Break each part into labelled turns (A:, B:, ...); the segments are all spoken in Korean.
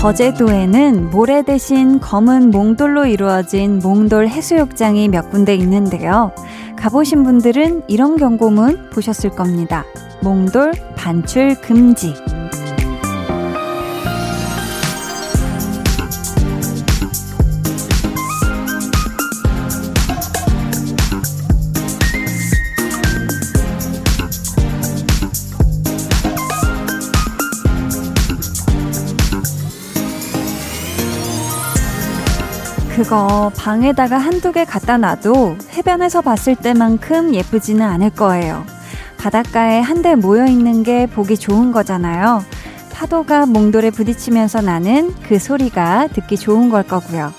A: 거제도에는 모래 대신 검은 몽돌로 이루어진 몽돌 해수욕장이 몇 군데 있는데요. 가보신 분들은 이런 경고문 보셨을 겁니다. 몽돌 반출 금지. 그거 방에다가 한두 개 갖다 놔도 해변에서 봤을 때만큼 예쁘지는 않을 거예요. 바닷가에 한데 모여 있는 게 보기 좋은 거잖아요. 파도가 몽돌에 부딪히면서 나는 그 소리가 듣기 좋은 걸 거고요.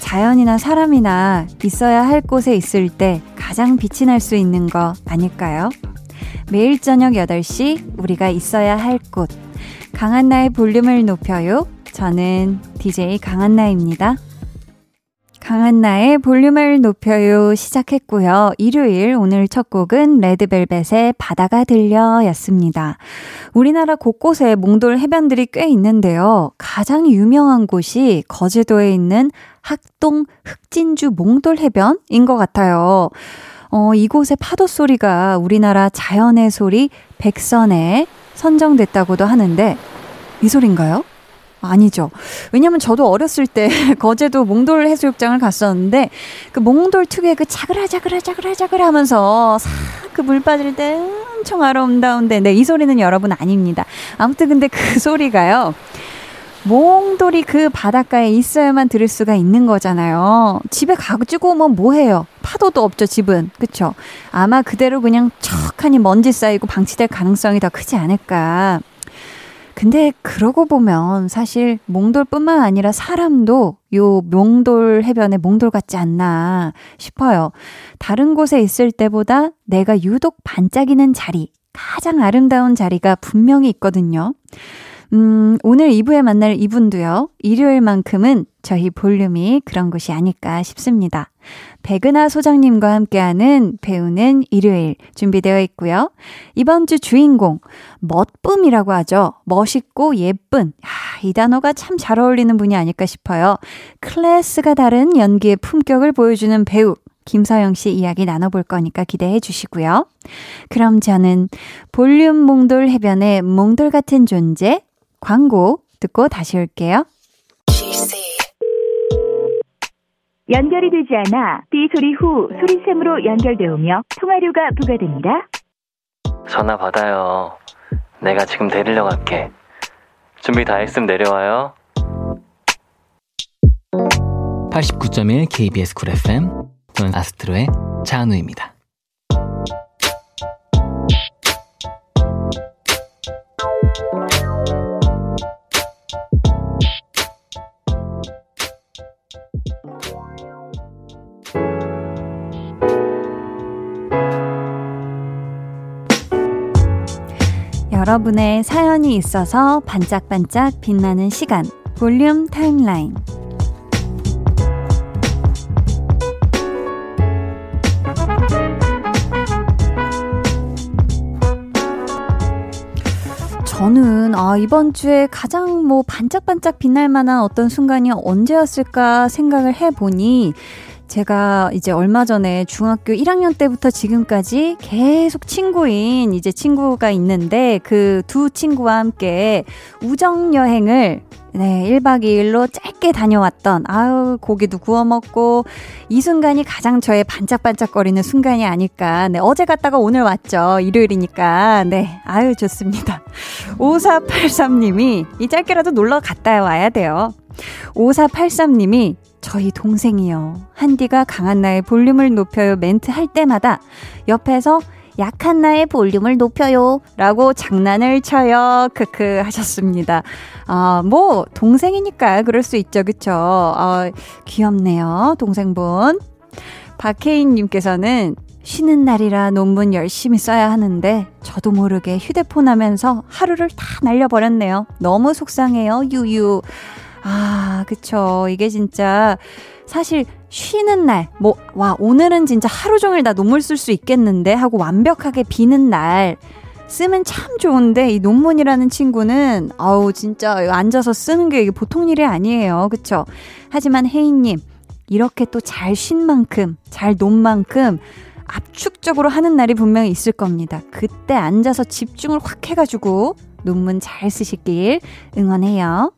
A: 자연이나 사람이나 있어야 할 곳에 있을 때 가장 빛이 날 수 있는 거 아닐까요? 매일 저녁 8시 우리가 있어야 할 곳. 강한나의 볼륨을 높여요. 저는 DJ 강한나입니다. 강한나의 볼륨을 높여요 시작했고요. 일요일 오늘 첫 곡은 레드벨벳의 바다가 들려 였습니다. 우리나라 곳곳에 몽돌 해변들이 꽤 있는데요. 가장 유명한 곳이 거제도에 있는 학동 흑진주 몽돌 해변인 것 같아요. 어, 이곳의 파도 소리가 우리나라 자연의 소리 백선에 선정됐다고도 하는데 이 소린가요? 아니죠. 왜냐면 저도 어렸을 때 거제도 몽돌 해수욕장을 갔었는데 그 몽돌 특유의 그 자그라자그라 하면서 싹 그 물 빠질 때 엄청 아름다운데 네, 이 소리는 여러분 아닙니다. 아무튼 근데 그 소리가요. 몽돌이 그 바닷가에 있어야만 들을 수가 있는 거잖아요. 집에 가지고 오면 뭐 해요? 파도도 없죠, 집은. 그쵸? 아마 그대로 그냥 척하니 먼지 쌓이고 방치될 가능성이 더 크지 않을까. 근데 그러고 보면 사실 몽돌뿐만 아니라 사람도 요 몽돌 해변에 몽돌 같지 않나 싶어요. 다른 곳에 있을 때보다 내가 유독 반짝이는 자리, 가장 아름다운 자리가 분명히 있거든요. 음, 오늘 2부에 만날 이분도요, 일요일만큼은 저희 볼륨이 그런 곳이 아닐까 싶습니다. 백은하 소장님과 함께하는 배우는 일요일 준비되어 있고요. 이번 주 주인공, 멋쁨이라고 하죠. 멋있고 예쁜. 아, 이 단어가 참 잘 어울리는 분이 아닐까 싶어요. 클래스가 다른 연기의 품격을 보여주는 배우. 김서영 씨 이야기 나눠볼 거니까 기대해 주시고요. 그럼 저는 볼륨 몽돌 해변의 몽돌 같은 존재 광고 듣고 다시 올게요.
B: 연결이 되지 않아 삐 소리 후 소리샘으로 연결되오며 통화료가 부과됩니다.
C: 전화 받아요. 내가 지금 데리러 갈게. 준비 다 했으면 내려와요. 89.1 KBS 쿨 FM 저는 아스트로의 장우입니다.
A: 여러분의 사연이 있어서 반짝반짝 빛나는 시간 볼륨 타임라인. 저는 아 이번 주에 가장 뭐 반짝반짝 빛날 만한 어떤 순간이 언제였을까 생각을 해 보니 제가 이제 얼마 전에 중학교 1학년 때부터 지금까지 계속 친구인 이제 친구가 있는데 그 두 친구와 함께 우정 여행을 네, 1박 2일로 짧게 다녀왔던, 아유, 고기도 구워 먹고, 이 순간이 가장 저의 반짝반짝거리는 순간이 아닐까. 네, 어제 갔다가 오늘 왔죠. 일요일이니까. 네, 아유, 좋습니다. 5483님이, 이 짧게라도 놀러 갔다 와야 돼요. 5483님이, 저희 동생이요. 한디가 강한 나의 볼륨을 높여요 멘트 할 때마다 옆에서 약한 나의 볼륨을 높여요. 라고 장난을 쳐요. 크크 하셨습니다. 아, 뭐, 동생이니까 그럴 수 있죠. 그쵸? 아, 귀엽네요. 동생분. 박혜인님께서는 쉬는 날이라 논문 열심히 써야 하는데 저도 모르게 휴대폰 하면서 하루를 다 날려버렸네요. 너무 속상해요. 유유. 아, 그쵸. 이게 진짜 사실 쉬는 날, 뭐, 와, 오늘은 진짜 하루 종일 다 논문 쓸 수 있겠는데 하고 완벽하게 비는 날 쓰면 참 좋은데 이 논문이라는 친구는 아우 진짜 앉아서 쓰는 게 이게 보통 일이 아니에요. 그쵸? 하지만 혜인님 이렇게 또 잘 쉰 만큼 잘 논 만큼 압축적으로 하는 날이 분명히 있을 겁니다. 그때 앉아서 집중을 확 해가지고 논문 잘 쓰시길 응원해요.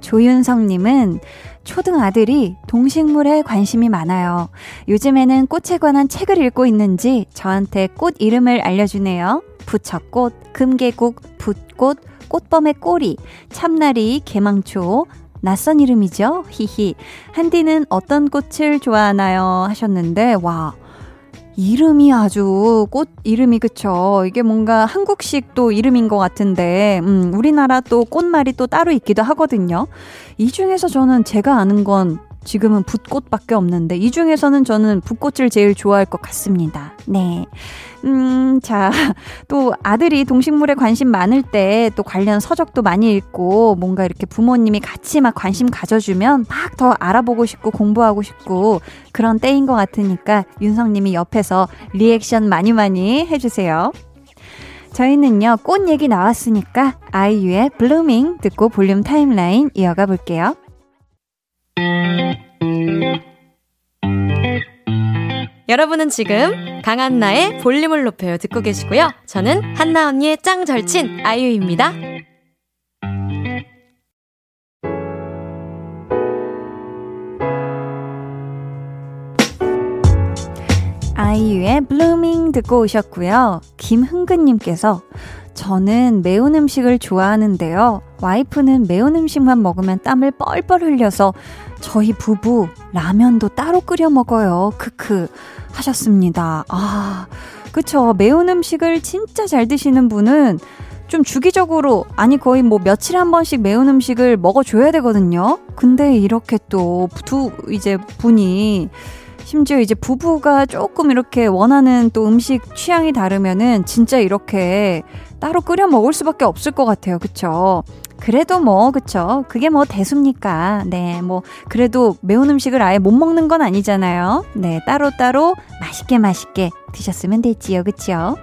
A: 조윤성님은 초등 아들이 동식물에 관심이 많아요. 요즘에는 꽃에 관한 책을 읽고 있는지 저한테 꽃 이름을 알려주네요. 부처꽃, 금계국, 붓꽃, 꽃범의 꼬리, 참나리, 개망초, 낯선 이름이죠? 히히. 한디는 어떤 꽃을 좋아하나요? 하셨는데, 와. 이름이 아주 꽃 이름이 그쵸. 이게 뭔가 한국식 또 이름인 것 같은데, 음, 우리나라 또 꽃말이 또 따로 있기도 하거든요. 이 중에서 저는 제가 아는 건 지금은 붓꽃밖에 없는데, 이 중에서는 저는 붓꽃을 제일 좋아할 것 같습니다. 네. 음, 자, 또 아들이 동식물에 관심 많을 때 또 관련 서적도 많이 읽고 뭔가 이렇게 부모님이 같이 막 관심 가져주면 막 더 알아보고 싶고 공부하고 싶고 그런 때인 것 같으니까 윤성님이 옆에서 리액션 많이 많이 해주세요. 저희는요, 꽃 얘기 나왔으니까 아이유의 Blueming 듣고 볼륨 timeline 이어가 볼게요.
D: 여러분은 지금 강한나의 볼륨을 높여요 듣고 계시고요. 저는 한나 언니의 짱 절친 아이유입니다.
A: 아이유의 Blueming 듣고 오셨고요. 김흥근님께서 저는 매운 음식을 좋아하는데요. 와이프는 매운 음식만 먹으면 땀을 뻘뻘 흘려서 저희 부부 라면도 따로 끓여 먹어요. 크크. 하셨습니다. 아, 그쵸. 매운 음식을 진짜 잘 드시는 분은 좀 주기적으로, 아니 거의 뭐 며칠에 한 번씩 매운 음식을 먹어줘야 되거든요. 근데 이렇게 또 두, 이제 분이 심지어 이제 부부가 조금 이렇게 원하는 또 음식 취향이 다르면은 진짜 이렇게 따로 끓여 먹을 수밖에 없을 것 같아요. 그쵸? 그래도 뭐, 그쵸. 그게 뭐 대수입니까? 네, 뭐, 그래도 매운 음식을 아예 못 먹는 건 아니잖아요. 네, 따로따로 맛있게 맛있게 드셨으면 됐지요. 그쵸?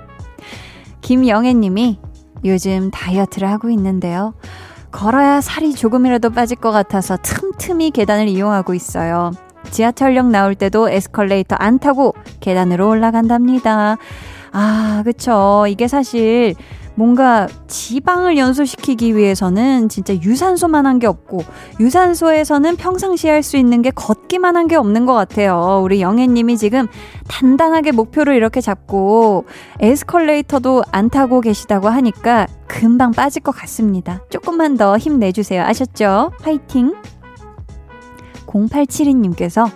A: 김영애 님이 요즘 다이어트를 하고 있는데요. 걸어야 살이 조금이라도 빠질 것 같아서 틈틈이 계단을 이용하고 있어요. 지하철역 나올 때도 에스컬레이터 안 타고 계단으로 올라간답니다. 아, 그쵸. 이게 사실 뭔가 지방을 연소시키기 위해서는 진짜 유산소만 한 게 없고 유산소에서는 평상시에 할 수 있는 게 걷기만 한 게 없는 것 같아요. 우리 영애님이 지금 단단하게 목표를 이렇게 잡고 에스컬레이터도 안 타고 계시다고 하니까 금방 빠질 것 같습니다. 조금만 더 힘내주세요. 아셨죠? 화이팅! 0872님께서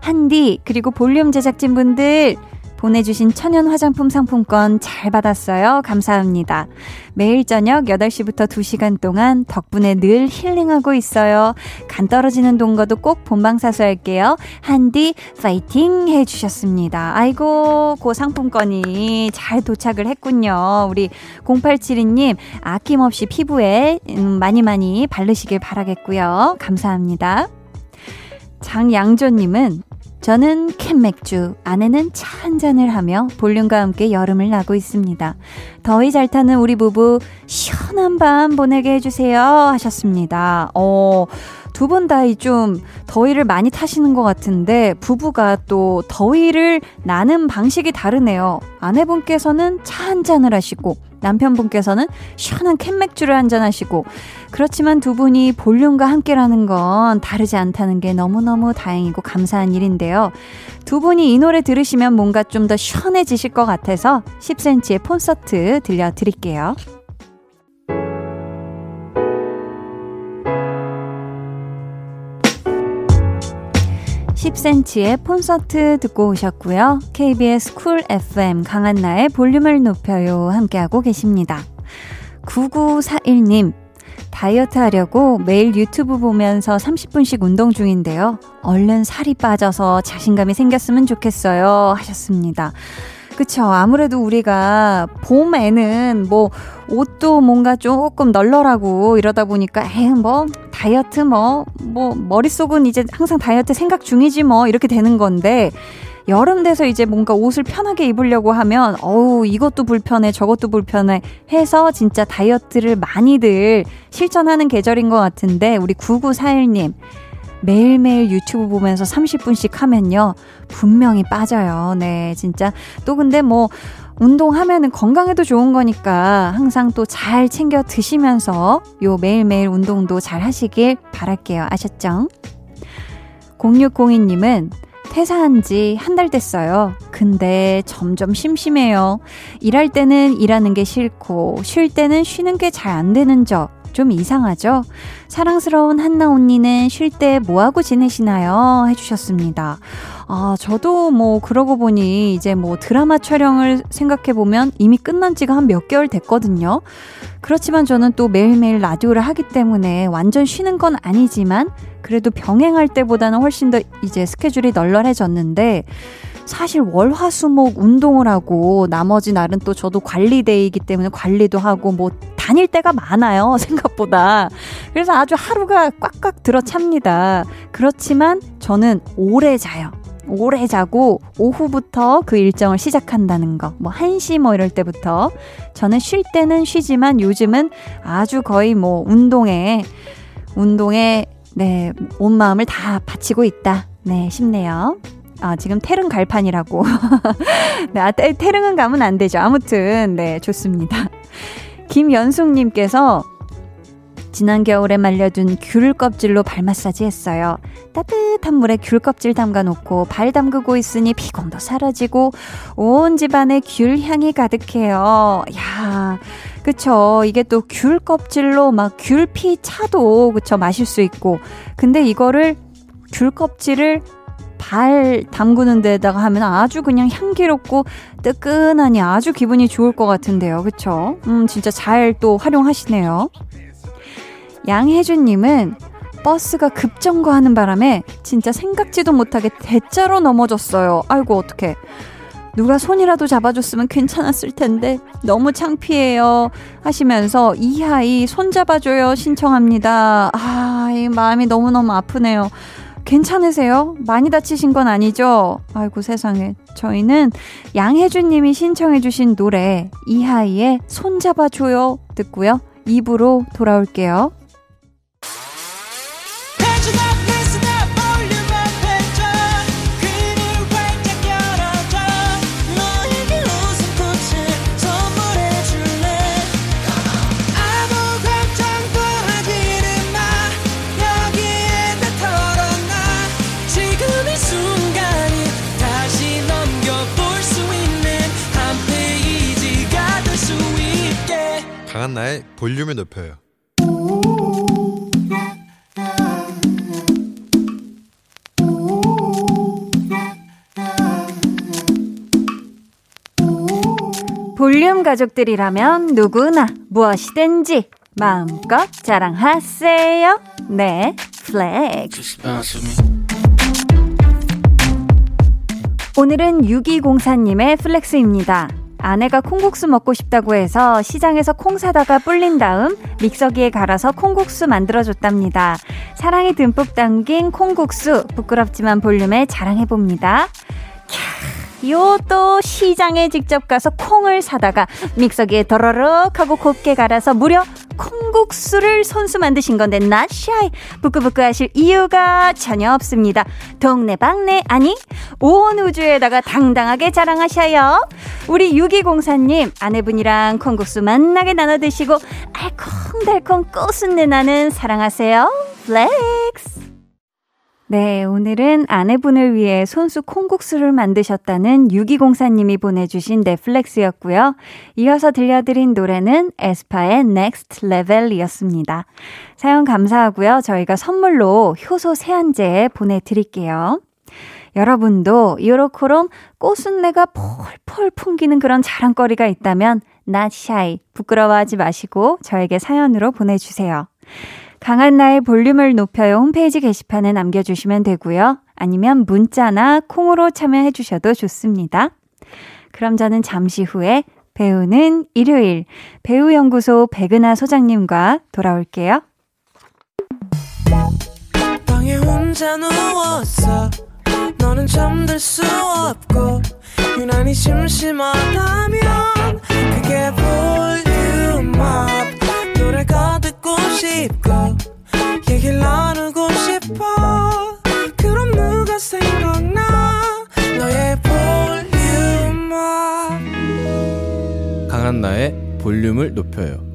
A: 한디 그리고 볼륨 제작진분들 보내주신 천연 화장품 상품권 잘 받았어요. 감사합니다. 매일 저녁 8시부터 2시간 동안 덕분에 늘 힐링하고 있어요. 간 떨어지는 동거도 꼭 본방사수 할게요. 한디 파이팅 해주셨습니다. 아이고, 그 상품권이 잘 도착을 했군요. 우리 0872님 아낌없이 피부에 음, 많이 많이 바르시길 바라겠고요. 감사합니다. 장양조님은 저는 캔맥주, 아내는 차 한 잔을 하며 볼륨과 함께 여름을 나고 있습니다. 더위 잘 타는 우리 부부 시원한 밤 보내게 해주세요 하셨습니다. 어, 두 분다좀 더위를 많이 타시는 것 같은데 부부가 또 더위를 나는 방식이 다르네요. 아내분께서는 차 한 잔을 하시고 남편분께서는 시원한 캔맥주를 한잔 하시고 그렇지만 두 분이 볼륨과 함께라는 건 다르지 않다는 게 너무너무 다행이고 감사한 일인데요. 두 분이 이 노래 들으시면 뭔가 좀 더 시원해지실 것 같아서 10cm의 콘서트 들려드릴게요. 10cm의 콘서트 듣고 오셨고요. KBS 쿨 FM 강한나의 볼륨을 높여요 함께하고 계십니다. 9941님 다이어트 하려고 매일 유튜브 보면서 30분씩 운동 중인데요. 얼른 살이 빠져서 자신감이 생겼으면 좋겠어요. 하셨습니다. 그쵸. 아무래도 우리가 봄에는 뭐 옷도 뭔가 조금 널널하고 이러다 보니까 에이 뭐 다이어트 뭐뭐 머릿속은 이제 항상 다이어트 생각 중이지 뭐 이렇게 되는 건데 여름 돼서 이제 뭔가 옷을 편하게 입으려고 하면 어우 이것도 불편해 저것도 불편해 해서 진짜 다이어트를 많이들 실천하는 계절인 것 같은데 우리 9941님 매일매일 유튜브 보면서 30분씩 하면요. 분명히 빠져요. 네, 진짜. 또 근데 뭐, 운동하면은 건강에도 좋은 거니까 항상 또 잘 챙겨 드시면서 요 매일매일 운동도 잘 하시길 바랄게요. 아셨죠? 0602님은 퇴사한 지 한 달 됐어요. 근데 점점 심심해요. 일할 때는 일하는 게 싫고, 쉴 때는 쉬는 게 잘 안 되는 적. 좀 이상하죠? 사랑스러운 한나 언니는 쉴 때 뭐하고 지내시나요? 해주셨습니다. 아, 저도 뭐, 그러고 보니 이제 뭐 드라마 촬영을 생각해보면 이미 끝난 지가 한 몇 개월 됐거든요. 그렇지만 저는 또 매일매일 라디오를 하기 때문에 완전 쉬는 건 아니지만 그래도 병행할 때보다는 훨씬 더 이제 스케줄이 널널해졌는데 사실 월화수목 운동을 하고 나머지 날은 또 저도 관리데이이기 때문에 관리도 하고 뭐 다닐 때가 많아요 생각보다 그래서 아주 하루가 꽉꽉 들어찹니다 그렇지만 저는 오래 자요 오래 자고 오후부터 그 일정을 시작한다는 거. 뭐 1시 뭐 이럴 때부터. 저는 쉴 때는 쉬지만 요즘은 아주 거의 뭐 운동에, 운동에, 네, 온 마음을 다 바치고 있다. 네, 싶네요. 아, 지금 태릉 갈판이라고. 네, 아, 태릉은 가면 안 되죠. 아무튼, 네, 좋습니다. 김연숙님께서 지난 겨울에 말려둔 귤 껍질로 발 마사지 했어요. 따뜻한 물에 귤 껍질 담가 놓고 발 담그고 있으니 피곤도 사라지고 온 집안에 귤 향이 가득해요. 야, 그쵸. 이게 또 귤 껍질로 막 귤피 차도 그쵸 마실 수 있고. 근데 이거를 귤 껍질을 발 담그는 데다가 하면 아주 그냥 향기롭고 뜨끈하니 아주 기분이 좋을 것 같은데요. 그쵸? 음, 진짜 잘 또 활용하시네요. 양혜준님은 버스가 급정거하는 바람에 진짜 생각지도 못하게 대자로 넘어졌어요. 아이고, 어떡해. 누가 손이라도 잡아줬으면 괜찮았을 텐데 너무 창피해요 하시면서 이하이 손 잡아줘요 신청합니다 아 이 마음이 너무너무 아프네요 괜찮으세요? 많이 다치신 건 아니죠? 아이고 세상에. 저희는 양혜준 님이 신청해 주신 노래 이하이의 손잡아줘요 듣고요. 입으로 돌아올게요.
E: 볼륨을 높여요.
A: 볼륨 가족들이라면 누구나 무엇이든지 마음껏 자랑하세요. 네, flex. 오늘은 6204님의 flex입니다. 아내가 콩국수 먹고 싶다고 해서 시장에서 콩 사다가 불린 다음 믹서기에 갈아서 콩국수 만들어줬답니다. 사랑이 듬뿍 담긴 콩국수 부끄럽지만 볼륨에 자랑해봅니다. 요또 시장에 직접 가서 콩을 사다가 믹서기에 더러럭 하고 곱게 갈아서 무려 콩국수를 손수 만드신 건데 나샤이 부끄부끄 하실 이유가 전혀 없습니다. 동네방네 아니 온 우주에다가 당당하게 자랑하셔요. 우리 6204님 아내분이랑 콩국수 만나게 나눠 드시고 알콩달콩 꼬순내 나는 사랑하세요. flex 네, 오늘은 아내분을 위해 손수 콩국수를 만드셨다는 6204님이 보내주신 네 flex였고요. 이어서 들려드린 노래는 에스파의 Next Level이었습니다. 사연 감사하고요. 저희가 선물로 효소 세안제 보내드릴게요. 여러분도 요렇게롬 꼬순내가 폴폴 풍기는 그런 자랑거리가 있다면 not shy 부끄러워하지 마시고 저에게 사연으로 보내주세요. 강한 나의 볼륨을 높여요 홈페이지 게시판에 남겨주시면 되고요. 아니면 문자나 콩으로 참여해 주셔도 좋습니다. 그럼 저는 잠시 후에 배우는 일요일 배우연구소 백은하 소장님과 돌아올게요. 얘기를 나누고 싶어 그럼 누가 생각나 너의 볼륨업
E: 강한나의 볼륨을 높여요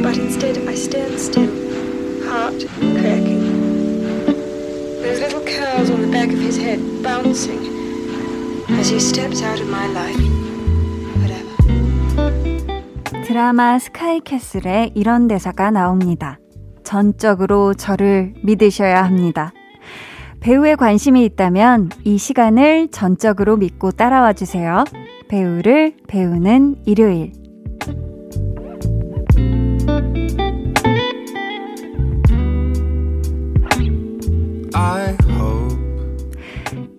E: But instead I stand still, heart cracking. Those little curls on the back of his head bouncing as he steps out of my life.
A: 드라마 스카이캐슬에 이런 대사가 나옵니다. 전적으로 저를 믿으셔야 합니다. 배우에 관심이 있다면 이 시간을 전적으로 믿고 따라와 주세요. 배우를 배우는 일요일.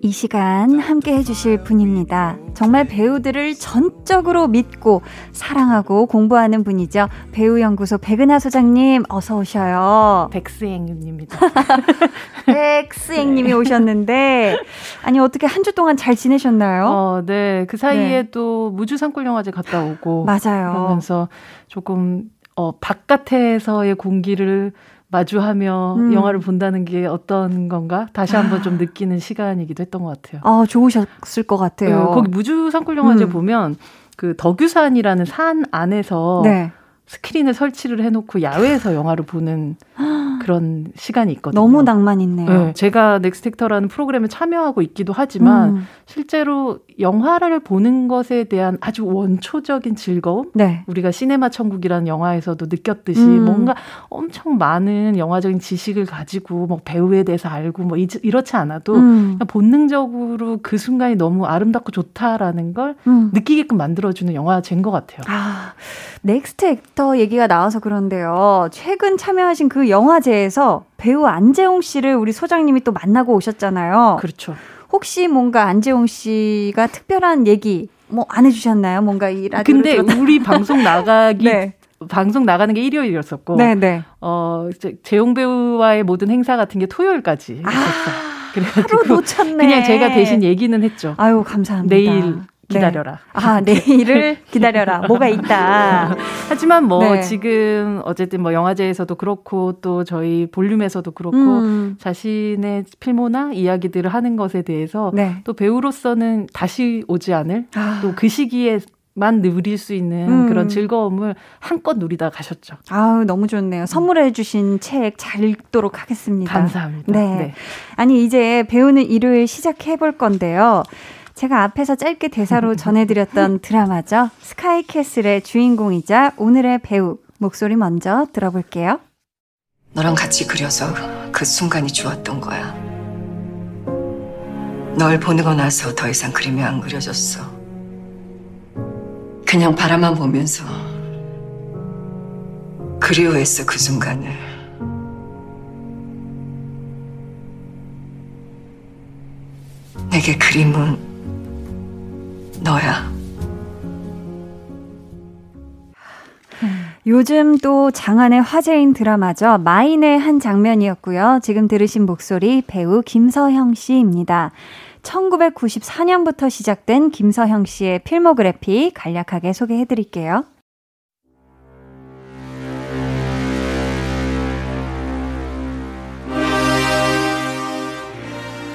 A: 이 시간 함께 해주실 분입니다. 정말 배우들을 전적으로 믿고 사랑하고 공부하는 분이죠. 배우연구소 백은하 소장님, 어서 오셔요.
F: 백스행님입니다.
A: 백스행님이 오셨는데, 아니, 어떻게 한 주 동안 잘 지내셨나요?
F: 어, 네. 그 사이에 네. 또 무주산골영화제 갔다 오고.
A: 맞아요.
F: 그러면서 조금, 어, 바깥에서의 공기를 마주하며 음. 영화를 본다는 게 어떤 건가 다시 한번 좀 느끼는 시간이기도 했던 것 같아요.
A: 아 좋으셨을 것 같아요. 네,
F: 거기 무주 산골 영화제 음. 보면 그 덕유산이라는 산 안에서 네. 스크린을 설치를 해놓고 야외에서 영화를 보는 그런 시간이 있거든요.
A: 너무 낭만 있네요. 네,
F: 제가 넥스텍터라는 프로그램에 참여하고 있기도 하지만 음. 실제로 영화를 보는 것에 대한 아주 원초적인 즐거움, 네. 우리가 시네마 천국이라는 영화에서도 느꼈듯이 음. 뭔가 엄청 많은 영화적인 지식을 가지고 뭐 배우에 대해서 알고 뭐 이렇지 않아도 음. 본능적으로 그 순간이 너무 아름답고 좋다라는 걸 음. 느끼게끔 만들어주는 영화제인 것 같아요.
A: 아, 넥스텍터 얘기가 나와서 그런데요. 최근 참여하신 그 영화제에서 배우 안재홍 씨를 우리 소장님이 또 만나고 오셨잖아요.
F: 그렇죠.
A: 혹시 뭔가 안재홍 씨가 특별한 얘기 뭐 안 해주셨나요? 뭔가 이 라디오
F: 근데 우리 방송 나가기 네. 방송 나가는 게 일요일이었었고, 네네. 네. 어 재용 배우와의 모든 행사 같은 게 토요일까지
A: 아, 있었어. 그래가지고.
F: 그냥 제가 대신 얘기는 했죠.
A: 아유 감사합니다.
F: 내일 기다려라. 네.
A: 아, 내일을 기다려라. 뭐가 있다.
F: 하지만 뭐 네. 지금 어쨌든 뭐 영화제에서도 그렇고 또 저희 볼륨에서도 그렇고 음. 자신의 필모나 이야기들을 하는 것에 대해서 네. 또 배우로서는 다시 오지 않을 아. 또그 시기에 만 누릴 수 있는 음. 그런 즐거움을 한껏 누리다 가셨죠.
A: 아우 너무 좋네요. 선물해 주신 책 잘 읽도록 하겠습니다.
F: 감사합니다.
A: 네. 네. 아니 이제 배우는 일요일 시작해 볼 건데요. 제가 앞에서 짧게 대사로 전해드렸던 드라마죠. 스카이캐슬의 주인공이자 오늘의 배우 목소리 먼저 들어볼게요.
G: 너랑 같이 그려서 그 순간이 좋았던 거야. 널 보내고 나서 더 이상 그림이 안 그려졌어. 그냥 바라만 보면서 그리워했어 그 순간을. 내게 그림은 너야.
A: 요즘 또 장안의 화제인 드라마죠. 마인의 한 장면이었고요. 지금 들으신 목소리 배우 김서형 씨입니다. 1994년부터 시작된 김서형 씨의 필모그래피 간략하게 소개해 드릴게요.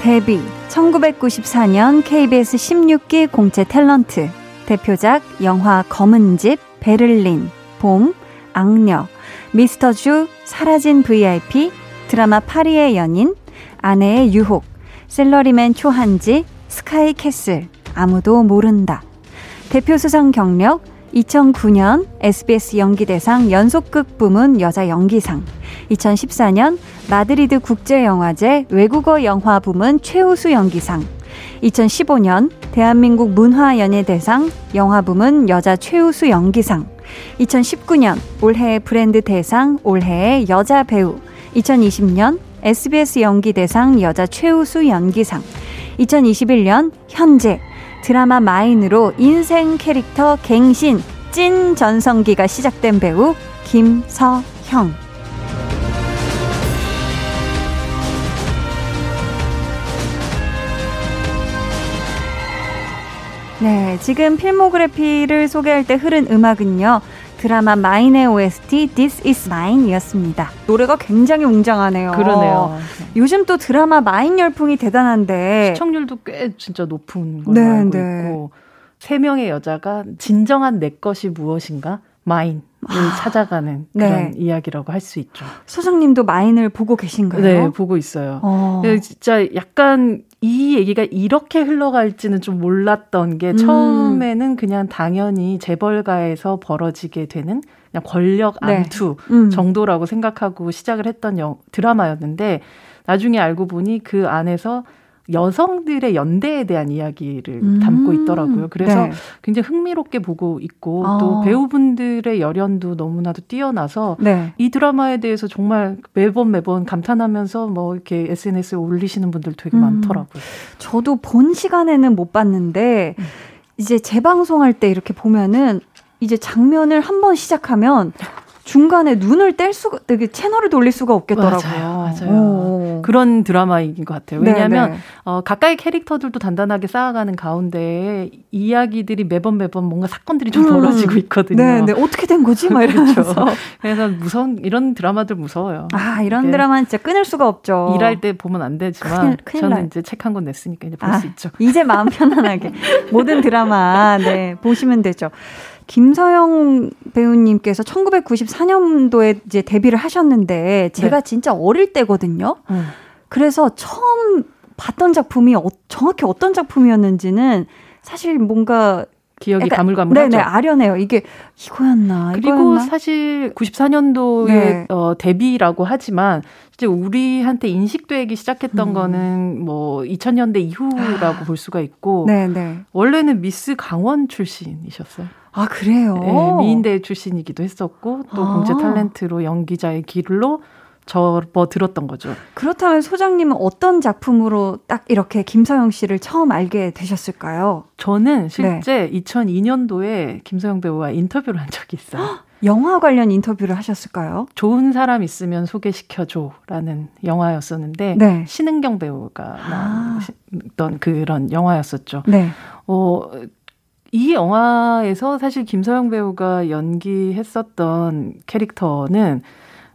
A: 데뷔 1994년 KBS 16기 공채 탤런트 대표작 영화 검은 집, 베를린, 봄, 악녀, 미스터 주, 사라진 VIP, 드라마 파리의 연인, 아내의 유혹, 셀러리맨 초한지, 스카이 캐슬, 아무도 모른다. 대표 수상 경력 2009년 SBS 연기대상 연속극 부문 여자 연기상, 2014년 마드리드 국제영화제 외국어 영화 부문 최우수 연기상, 2015년 대한민국 문화연예대상 영화 부문 여자 최우수 연기상, 2019년 올해의 브랜드 대상 올해의 여자 배우. 2020년 SBS 연기대상 여자 최우수 연기상. 2021년 현재 드라마 마인으로 인생 캐릭터 갱신 찐 전성기가 시작된 배우 김서형 네, 지금 필모그래피를 소개할 때 흐른 음악은요. 드라마 마인의 OST This Is Mine이었습니다. 노래가 굉장히 웅장하네요.
F: 그러네요.
A: 요즘 또 드라마 마인 열풍이 대단한데
F: 시청률도 꽤 진짜 높은 걸로 네, 알고 네. 있고 세 명의 여자가 진정한 내 것이 무엇인가 마인 아, 찾아가는 그런 네. 이야기라고 할 수 있죠.
A: 소장님도 마인을 보고 계신가요?
F: 네, 보고 있어요. 어. 진짜 약간 이 얘기가 이렇게 흘러갈지는 좀 몰랐던 게 음. 처음에는 그냥 당연히 재벌가에서 벌어지게 되는 그냥 권력 네. 암투 네. 음. 정도라고 생각하고 시작을 했던 영, 드라마였는데 나중에 알고 보니 그 안에서 여성들의 연대에 대한 이야기를 음. 담고 있더라고요. 그래서 네. 굉장히 흥미롭게 보고 있고 아. 또 배우분들의 열연도 너무나도 뛰어나서 네. 이 드라마에 대해서 정말 매번 매번 감탄하면서 뭐 이렇게 SNS에 올리시는 분들 되게 음. 많더라고요.
A: 저도 본 시간에는 못 봤는데 음. 이제 재방송할 때 이렇게 보면은 이제 장면을 한 번 시작하면 중간에 눈을 뗄 수가 되게 채널을 돌릴 수가 없겠더라고요.
F: 맞아요. 맞아요. 그런 드라마인 것 같아요. 왜냐하면 네, 네. 어, 가까이 캐릭터들도 단단하게 쌓아가는 가운데 이야기들이 매번 매번 뭔가 사건들이 좀 음. 벌어지고 있거든요.
A: 네, 네. 어떻게 된 거지? 막 이러면서. 그렇죠.
F: 그래서 무서운 이런 드라마들 무서워요.
A: 아, 이런 드라마는 진짜 끊을 수가 없죠.
F: 일할 때 보면 안 되지만 큰일, 큰일 저는 날. 이제 책 한 권 냈으니까 이제 볼수 아, 있죠.
A: 이제 마음 편안하게 모든 드라마 네, 보시면 되죠. 김서영 배우님께서 1994년도에 이제 데뷔를 하셨는데 제가 네. 진짜 어릴 때거든요. 음. 그래서 처음 봤던 작품이 어, 정확히 어떤 작품이었는지는 사실 뭔가
F: 기억이 가물가물하죠.
A: 네네 아련해요. 이게 이거였나?
F: 그리고
A: 이거였나?
F: 사실 94년도에 네. 어, 데뷔라고 하지만 이제 우리한테 인식되기 시작했던 음. 거는 뭐 2000년대 이후라고 아. 볼 수가 있고 네네. 원래는 미스 강원 출신이셨어요.
A: 아, 그래요?
F: 네, 미인대 출신이기도 했었고, 또 아. 공채 탤런트로 연기자의 길로 접어들었던 거죠.
A: 그렇다면 소장님은 어떤 작품으로 딱 이렇게 김서영 씨를 처음 알게 되셨을까요?
F: 저는 실제 네. 2002년도에 김서영 배우와 인터뷰를 한 적이 있어요.
A: 영화 관련 인터뷰를 하셨을까요?
F: 좋은 사람 있으면 소개시켜줘라는 영화였었는데 네. 신은경 배우가 아. 나왔던 그런 영화였었죠. 네. 어, 이 영화에서 사실 김서영 배우가 연기했었던 캐릭터는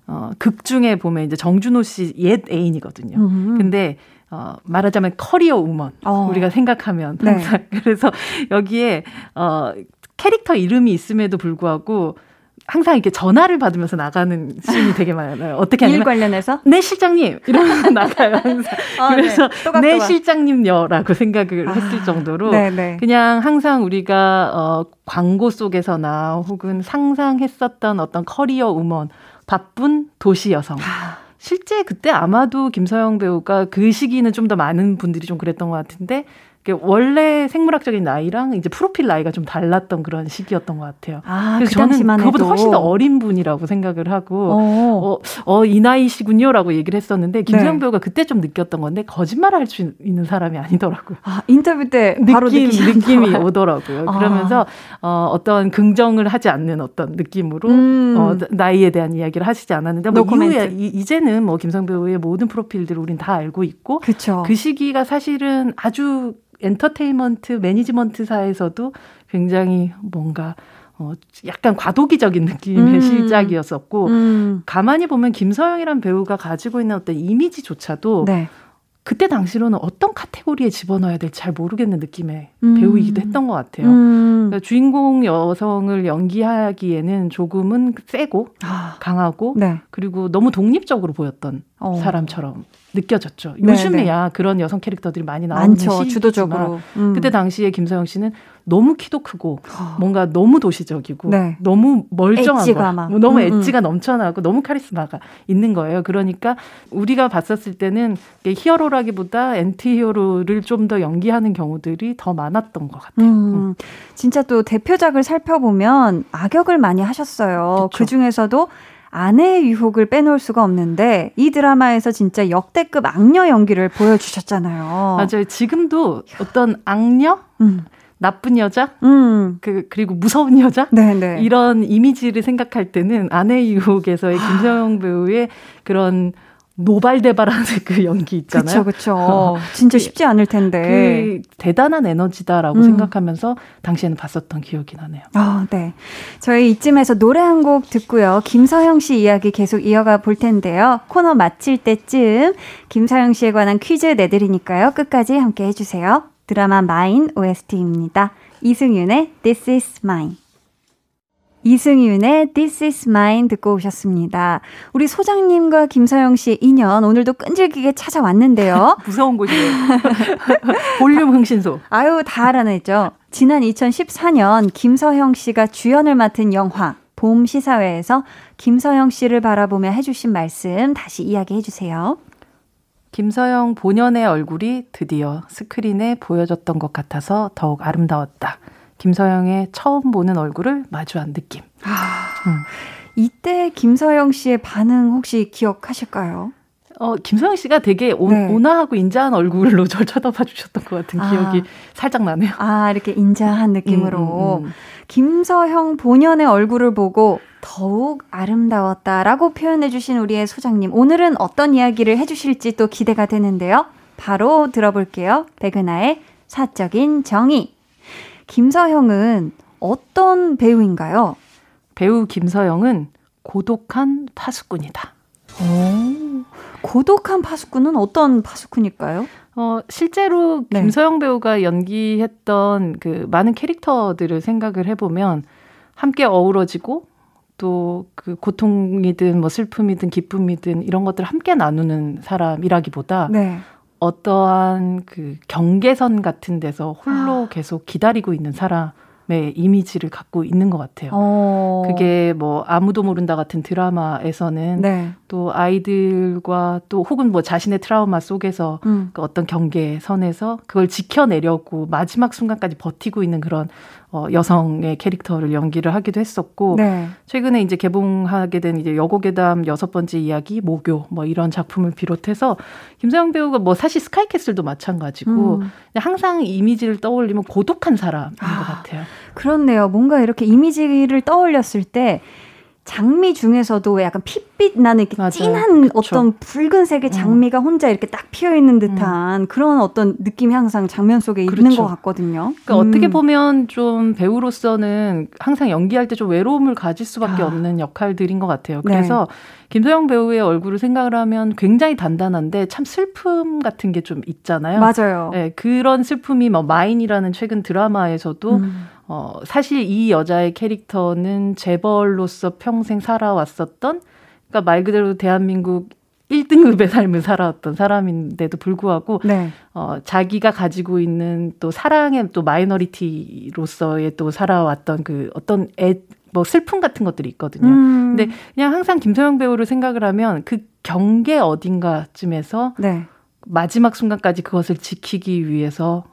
F: 어, 극 중에 보면 이제 정준호 씨 옛 애인이거든요. 음. 근데 어, 말하자면 커리어 우먼 어. 우리가 생각하면 네. 항상 네. 그래서 여기에 어, 캐릭터 이름이 있음에도 불구하고 항상 이렇게 전화를 받으면서 나가는 씬이 되게 많아요. 어떻게 하냐면
A: 일 관련해서
F: 네 실장님 이러면서 나가요 항상. 아, 그래서 네, 네 실장님여라고 생각을 아, 했을 정도로 네네. 네. 그냥 항상 우리가 어 광고 속에서나 혹은 상상했었던 어떤 커리어 우먼 바쁜 도시 여성. 아. 실제 그때 아마도 김서영 배우가 그 시기는 좀 더 많은 분들이 좀 그랬던 것 같은데 원래 생물학적인 나이랑 이제 프로필 나이가 좀 달랐던 그런 시기였던 것 같아요.
A: 아, 그래서 그 저는
F: 그보다 훨씬 더 어린 분이라고 생각을 하고 어, 어, 어이 나이시군요라고 얘기를 했었는데 김수영 네. 배우가 그때 좀 느꼈던 건데 거짓말을 할 수 있는 사람이 아니더라고요.
A: 아, 인터뷰 때 바로
F: 느낌, 느낌이 오더라고요. 아. 그러면서 어, 어떤 긍정을 하지 않는 어떤 느낌으로 음. 어, 나이에 대한 이야기를 하시지 않았는데 뭐 이후에 이, 제는 뭐 김성 배우의 모든 프로필들을 우린 다 알고 있고 그쵸. 그 시기가 사실은 아주 엔터테인먼트 매니지먼트사에서도 굉장히 뭔가 어, 약간 과도기적인 느낌의 음. 시작이었었고, 음. 가만히 보면 김서영이란 배우가 가지고 있는 어떤 이미지조차도 네. 그때 당시로는 어떤 카테고리에 집어넣어야 될지 잘 모르겠는 느낌의 음. 배우이기도 했던 것 같아요. 음. 그러니까 주인공 여성을 연기하기에는 조금은 세고 아. 강하고 네. 그리고 너무 독립적으로 보였던 어. 사람처럼 느껴졌죠. 네, 요즘에야 네. 그런 여성 캐릭터들이 많이 나오는 많죠,
A: 주도적으로.
F: 음. 그때 당시에 김서영 씨는 너무 키도 크고 어. 뭔가 너무 도시적이고 네. 너무 멀쩡한 거, 뭐 너무 음, 음. 엣지가 넘쳐나고 너무 카리스마가 있는 거예요. 그러니까 우리가 봤었을 때는 히어로라기보다 엔티히어로를 좀 더 연기하는 경우들이 더 많았던 것 같아요. 음. 음.
A: 진짜 또 대표작을 살펴보면 악역을 많이 하셨어요. 그 중에서도 아내의 유혹을 빼놓을 수가 없는데 이 드라마에서 진짜 역대급 악녀 연기를 보여주셨잖아요.
F: 맞아요. 지금도 어떤 악녀? 음. 나쁜 여자, 음. 그 그리고 무서운 여자 네네. 네. 이런 이미지를 생각할 때는 아내 유혹에서의 김서영 배우의 그런 노발대발하는 그 연기 있잖아요.
A: 그렇죠. 진짜 쉽지 않을 텐데.
F: 그 대단한 에너지다라고 음. 생각하면서 당시에는 봤었던 기억이 나네요.
A: 아, 네. 저희 이쯤에서 노래 한 곡 듣고요. 김서영 씨 이야기 계속 이어가 볼 텐데요. 코너 마칠 때쯤 김서영 씨에 관한 퀴즈 내드리니까요. 끝까지 함께 해주세요. 드라마 마인 OST입니다. 이승윤의 This is Mine. 이승윤의 This is Mine 듣고 오셨습니다. 우리 소장님과 김서영 씨의 인연 오늘도 끈질기게 찾아왔는데요.
F: 무서운 곳이에요. 볼륨 흥신소.
A: 아유, 다 알아냈죠. 지난 2014년 김서영 씨가 주연을 맡은 영화 봄 시사회에서 김서영 씨를 바라보며 해주신 말씀 다시 이야기해 주세요.
F: 김서영 본연의 얼굴이 드디어 스크린에 보여졌던 것 같아서 더욱 아름다웠다. 김서영의 처음 보는 얼굴을 마주한 느낌. 아,
A: 음. 이때 김서영 씨의 반응 혹시 기억하실까요?
F: 어, 김서영 씨가 되게 온, 네. 온화하고 인자한 얼굴로 절 쳐다봐 주셨던 것 같은 아. 기억이 살짝 나네요.
A: 아, 이렇게 인자한 느낌으로. 음, 음, 음. 김서형 본연의 얼굴을 보고 더욱 아름다웠다라고 표현해 주신 우리의 소장님. 오늘은 어떤 이야기를 해 주실지 또 기대가 되는데요. 바로 들어볼게요. 백은하의 사적인 정의. 김서형은 어떤 배우인가요?
F: 배우 김서영은 고독한 파수꾼이다.
A: 오, 고독한 파수꾼은 어떤 파수꾼일까요?
F: 어, 실제로 네. 김서영 배우가 연기했던 그 많은 캐릭터들을 생각을 해보면 함께 어우러지고 또 그 고통이든 뭐 슬픔이든 기쁨이든 이런 것들을 함께 나누는 사람이라기보다 네. 어떠한 그 경계선 같은 데서 홀로 아. 계속 기다리고 있는 사람 의 이미지를 갖고 있는 것 같아요. 어. 그게 뭐 아무도 모른다 같은 드라마에서는 네. 또 아이들과 또 혹은 뭐 자신의 트라우마 속에서 음. 그 어떤 경계선에서 그걸 지켜내려고 마지막 순간까지 버티고 있는 그런 어, 여성의 캐릭터를 연기를 하기도 했었고 네. 최근에 이제 개봉하게 된 이제 여고괴담 여섯 번째 이야기 모교 뭐 이런 작품을 비롯해서 김서영 배우가 뭐 사실 스카이캐슬도 마찬가지고 음. 항상 이미지를 떠올리면 고독한 사람인 아, 것 같아요.
A: 그렇네요. 뭔가 이렇게 이미지를 떠올렸을 때 장미 중에서도 약간 핏빛 나는 이렇게 맞아요. 진한 그쵸. 어떤 붉은색의 음. 장미가 음. 혼자 이렇게 딱 피어 있는 듯한 음. 그런 어떤 느낌이 항상 장면 속에 그렇죠. 있는 것 같거든요.
F: 그러니까 음. 어떻게 보면 좀 배우로서는 항상 연기할 때 좀 외로움을 가질 수밖에 아. 없는 역할들인 것 같아요. 네. 그래서 네. 김소영 배우의 얼굴을 생각을 하면 굉장히 단단한데 참 슬픔 같은 게 좀 있잖아요.
A: 맞아요.
F: 네, 그런 슬픔이 뭐 마인이라는 최근 드라마에서도 음. 어, 사실 이 여자의 캐릭터는 재벌로서 평생 살아왔었던, 그러니까 말 그대로 대한민국 1등급의 삶을 살아왔던 사람인데도 불구하고, 네. 어, 자기가 가지고 있는 또 사랑의 또 마이너리티로서의 또 살아왔던 그 어떤 애, 뭐 슬픔 같은 것들이 있거든요. 음. 근데 그냥 항상 김소영 배우를 생각을 하면 그 경계 어딘가쯤에서 네. 마지막 순간까지 그것을 지키기 위해서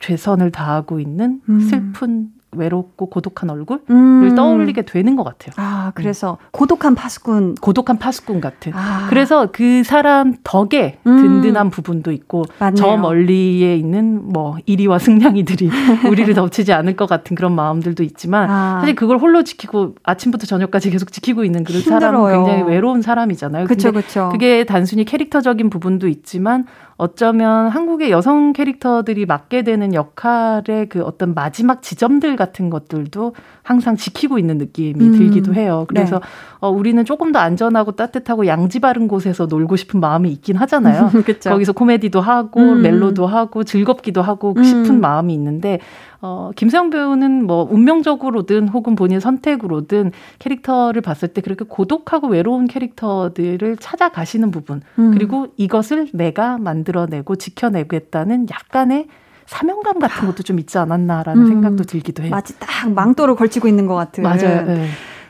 F: 최선을 다하고 있는 음. 슬픈 외롭고 고독한 얼굴을 음. 떠올리게 되는 것 같아요.
A: 아, 그래서 음. 고독한 파수꾼.
F: 고독한 파수꾼 같은. 아. 그래서 그 사람 덕에 음. 든든한 부분도 있고, 맞네요. 저 멀리에 있는 뭐, 이리와 승냥이들이 우리를 덮치지 않을 것 같은 그런 마음들도 있지만, 아. 사실 그걸 홀로 지키고 아침부터 저녁까지 계속 지키고 있는 그런 사람은 굉장히 외로운 사람이잖아요.
A: 그쵸, 그쵸.
F: 그게 단순히 캐릭터적인 부분도 있지만, 어쩌면 한국의 여성 캐릭터들이 맡게 되는 역할의 그 어떤 마지막 지점들 같은 것들도 항상 지키고 있는 느낌이 음. 들기도 해요. 그래서 네. 어, 우리는 조금 더 안전하고 따뜻하고 양지 바른 곳에서 놀고 싶은 마음이 있긴 하잖아요. 거기서 코미디도 하고 음. 멜로도 하고 즐겁기도 하고 싶은 음. 마음이 있는데 어, 김세영 배우는 뭐 운명적으로든 혹은 본인 선택으로든 캐릭터를 봤을 때 그렇게 고독하고 외로운 캐릭터들을 찾아가시는 부분 음. 그리고 이것을 내가 만들어내고 지켜내겠다는 약간의 사명감 같은 것도 좀 있지 않았나라는 음, 생각도 들기도 해요.
A: 마치 딱 망토를 걸치고 있는 것 같은.
F: 맞아요. 네.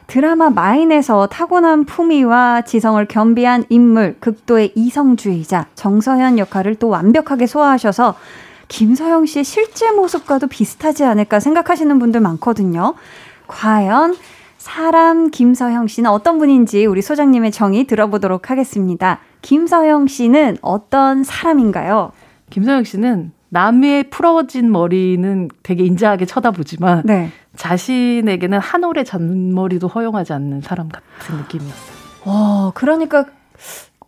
A: 드라마 마인에서 타고난 품위와 지성을 겸비한 인물, 극도의 이성주의자 정서현 역할을 또 완벽하게 소화하셔서 김서영 씨의 실제 모습과도 비슷하지 않을까 생각하시는 분들 많거든요. 과연 사람 김서영 씨는 어떤 분인지 우리 소장님의 정의 들어보도록 하겠습니다. 김서영 씨는 어떤 사람인가요?
F: 김서영 씨는 남의 풀어진 머리는 되게 인자하게 쳐다보지만 네. 자신에게는 한 올의 잔머리도 허용하지 않는 사람 같은 느낌이었어요.
A: 와, 그러니까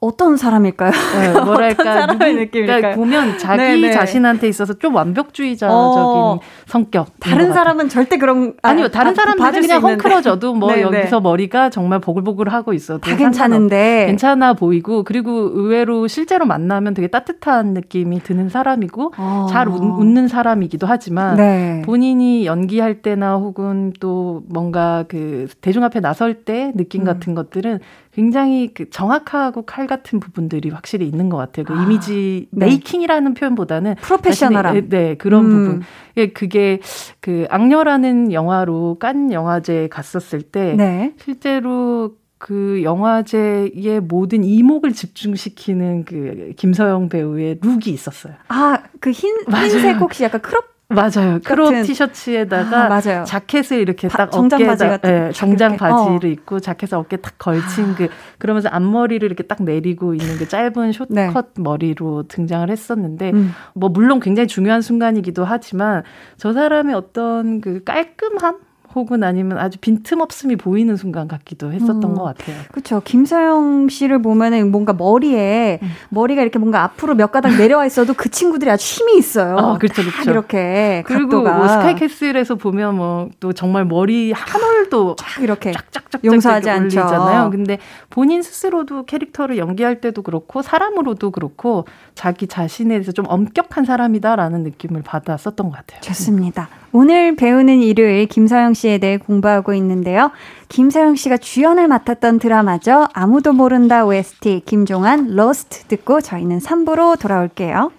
A: 어떤 사람일까요?
F: 네, 뭐랄까 사람의 느낌일까요? 그러니까 보면 자기 네네. 네. 자신한테 있어서 좀 완벽주의자적인 어, 성격.
A: 다른 사람은 절대 그런
F: 아 니요, 다른 사람들은 그냥 헝클어져도 뭐 네네. 네. 여기서 머리가 정말 보글보글하고 있어도
A: 다 괜찮은데
F: 괜찮아 보이고 그리고 의외로 실제로 만나면 되게 따뜻한 느낌이 드는 사람이고 어. 잘 웃, 는 사람이기도 하지만 네. 본인이 연기할 때나 혹은 또 뭔가 그 대중 앞에 나설 때 느낌 음. 같은 것들은 굉장히 그 정확하고 칼 같은 부분들이 확실히 있는 것 같아요. 그 아, 이미지 네. 메이킹이라는 표현보다는
A: 프로페셔널한
F: 네, 네 그런 음. 부분. 예, 그게 그 악녀라는 영화로 칸 영화제에 갔었을 때 네. 실제로 그 영화제의 모든 이목을 집중시키는 그 김서형 배우의 look이 있었어요.
A: 아, 그 흰, 흰색 혹시 약간 crop
F: 맞아요. crop 티셔츠에다가 아, 맞아요. 자켓을 이렇게 바, 딱 정장 어깨에다 바지 네, 정장 바지를 어. 입고 자켓을 어깨에 딱 걸친 그 그러면서 앞머리를 이렇게 딱 내리고 있는 그 짧은 숏컷 네. 머리로 등장을 했었는데 음. 뭐 물론 굉장히 중요한 순간이기도 하지만 저 사람의 어떤 그 깔끔함 혹은 아니면 아주 빈틈없음이 보이는 순간 같기도 했었던 음, 것 같아요.
A: 그렇죠. 김서영 씨를 보면은 뭔가 머리에 음. 머리가 이렇게 뭔가 앞으로 몇 가닥 내려와 있어도 그 친구들이 아주 힘이 있어요.
F: 아, 그렇죠, 그렇죠.
A: 이렇게
F: 그리고 뭐 스카이캐슬에서 보면 뭐 또 정말 머리 한 올도
A: 쫙 이렇게
F: 쫙쫙쫙 용서하지 않잖아요. 근데 본인 스스로도 캐릭터를 연기할 때도 그렇고 사람으로도 그렇고 자기 자신에 대해서 좀 엄격한 사람이다라는 느낌을 받았었던 것 같아요.
A: 좋습니다. 오늘 배우는 일요일 김서형 씨에 대해 공부하고 있는데요. 김서형 씨가 주연을 맡았던 드라마죠. 아무도 모른다 OST 김종완 Lost 듣고 저희는 3부로 돌아올게요.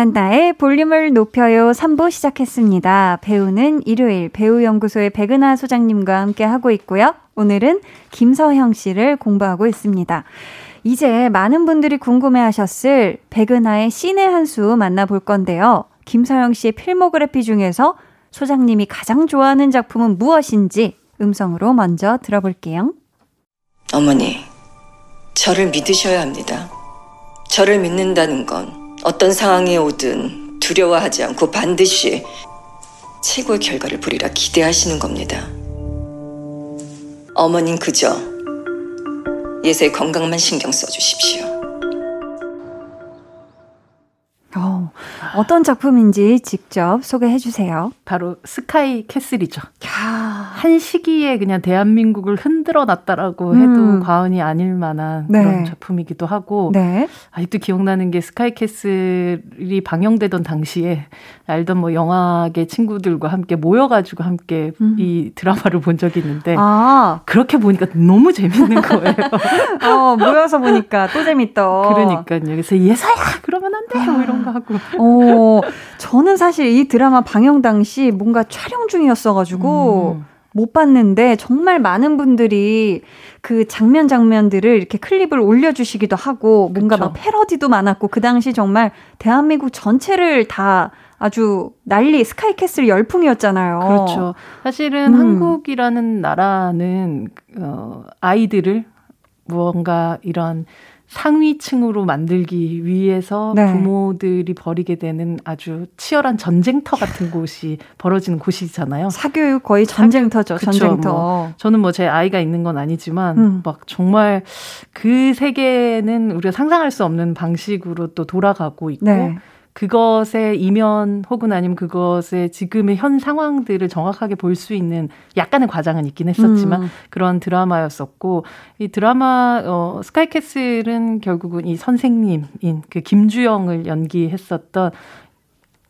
A: 강한나의 볼륨을 높여요 3부 시작했습니다. 배우는 일요일 배우연구소의 백은하 소장님과 함께 하고 있고요. 오늘은 김서형 씨를 공부하고 있습니다. 이제 많은 분들이 궁금해 하셨을 백은하의 신의 한수 만나볼 건데요. 김서영 씨의 필모그래피 중에서 소장님이 가장 좋아하는 작품은 무엇인지 음성으로 먼저 들어볼게요.
H: 어머니, 저를 믿으셔야 합니다. 저를 믿는다는 건 어떤 상황에 오든 두려워하지 않고 반드시 최고의 결과를 보리라 기대하시는 겁니다. 어머닌 그저 예서의 건강만 신경 써주십시오.
A: 어, 어떤 작품인지 직접 소개해 주세요.
F: 바로 스카이 캐슬이죠. 야. 한 시기에 그냥 대한민국을 흔들어 놨다라고 해도 음. 과언이 아닐 만한 네. 그런 작품이기도 하고 네. 아직도 기억나는 게 스카이 캐슬이 방영되던 당시에 알던 뭐 영화계 친구들과 함께 모여가지고 함께 음. 이 드라마를 본 적이 있는데 아. 그렇게 보니까 너무 재밌는 거예요.
A: 어, 모여서 보니까 또 재밌다.
F: 그러니까요. 그래서 예사야 그러면 안 돼. 뭐 이런 거 하고.
A: 어, 저는 사실 이 드라마 방영 당시 뭔가 촬영 중이었어가지고 음. 못 봤는데 정말 많은 분들이 그 장면 장면들을 이렇게 클립을 올려주시기도 하고 뭔가 그쵸. 막 패러디도 많았고 그 당시 정말 대한민국 전체를 다 아주 난리 스카이캐슬 열풍이었잖아요.
F: 그렇죠. 사실은 음. 한국이라는 나라는 어 아이들을 무언가 이런 상위층으로 만들기 위해서 네. 부모들이 벌이게 되는 아주 치열한 전쟁터 같은 곳이 벌어지는 곳이잖아요.
A: 사교육 거의 전쟁터죠. 사교, 전쟁터. 뭐,
F: 저는 뭐 제 아이가 있는 건 아니지만 음. 막 정말 그 세계는 우리가 상상할 수 없는 방식으로 또 돌아가고 있고 네. 그것의 이면 혹은 아니면 그것의 지금의 현 상황들을 정확하게 볼 수 있는 약간의 과장은 있긴 했었지만 음. 그런 드라마였었고 이 드라마 어 스카이캐슬은 결국은 이 선생님인 그 김주영을 연기했었던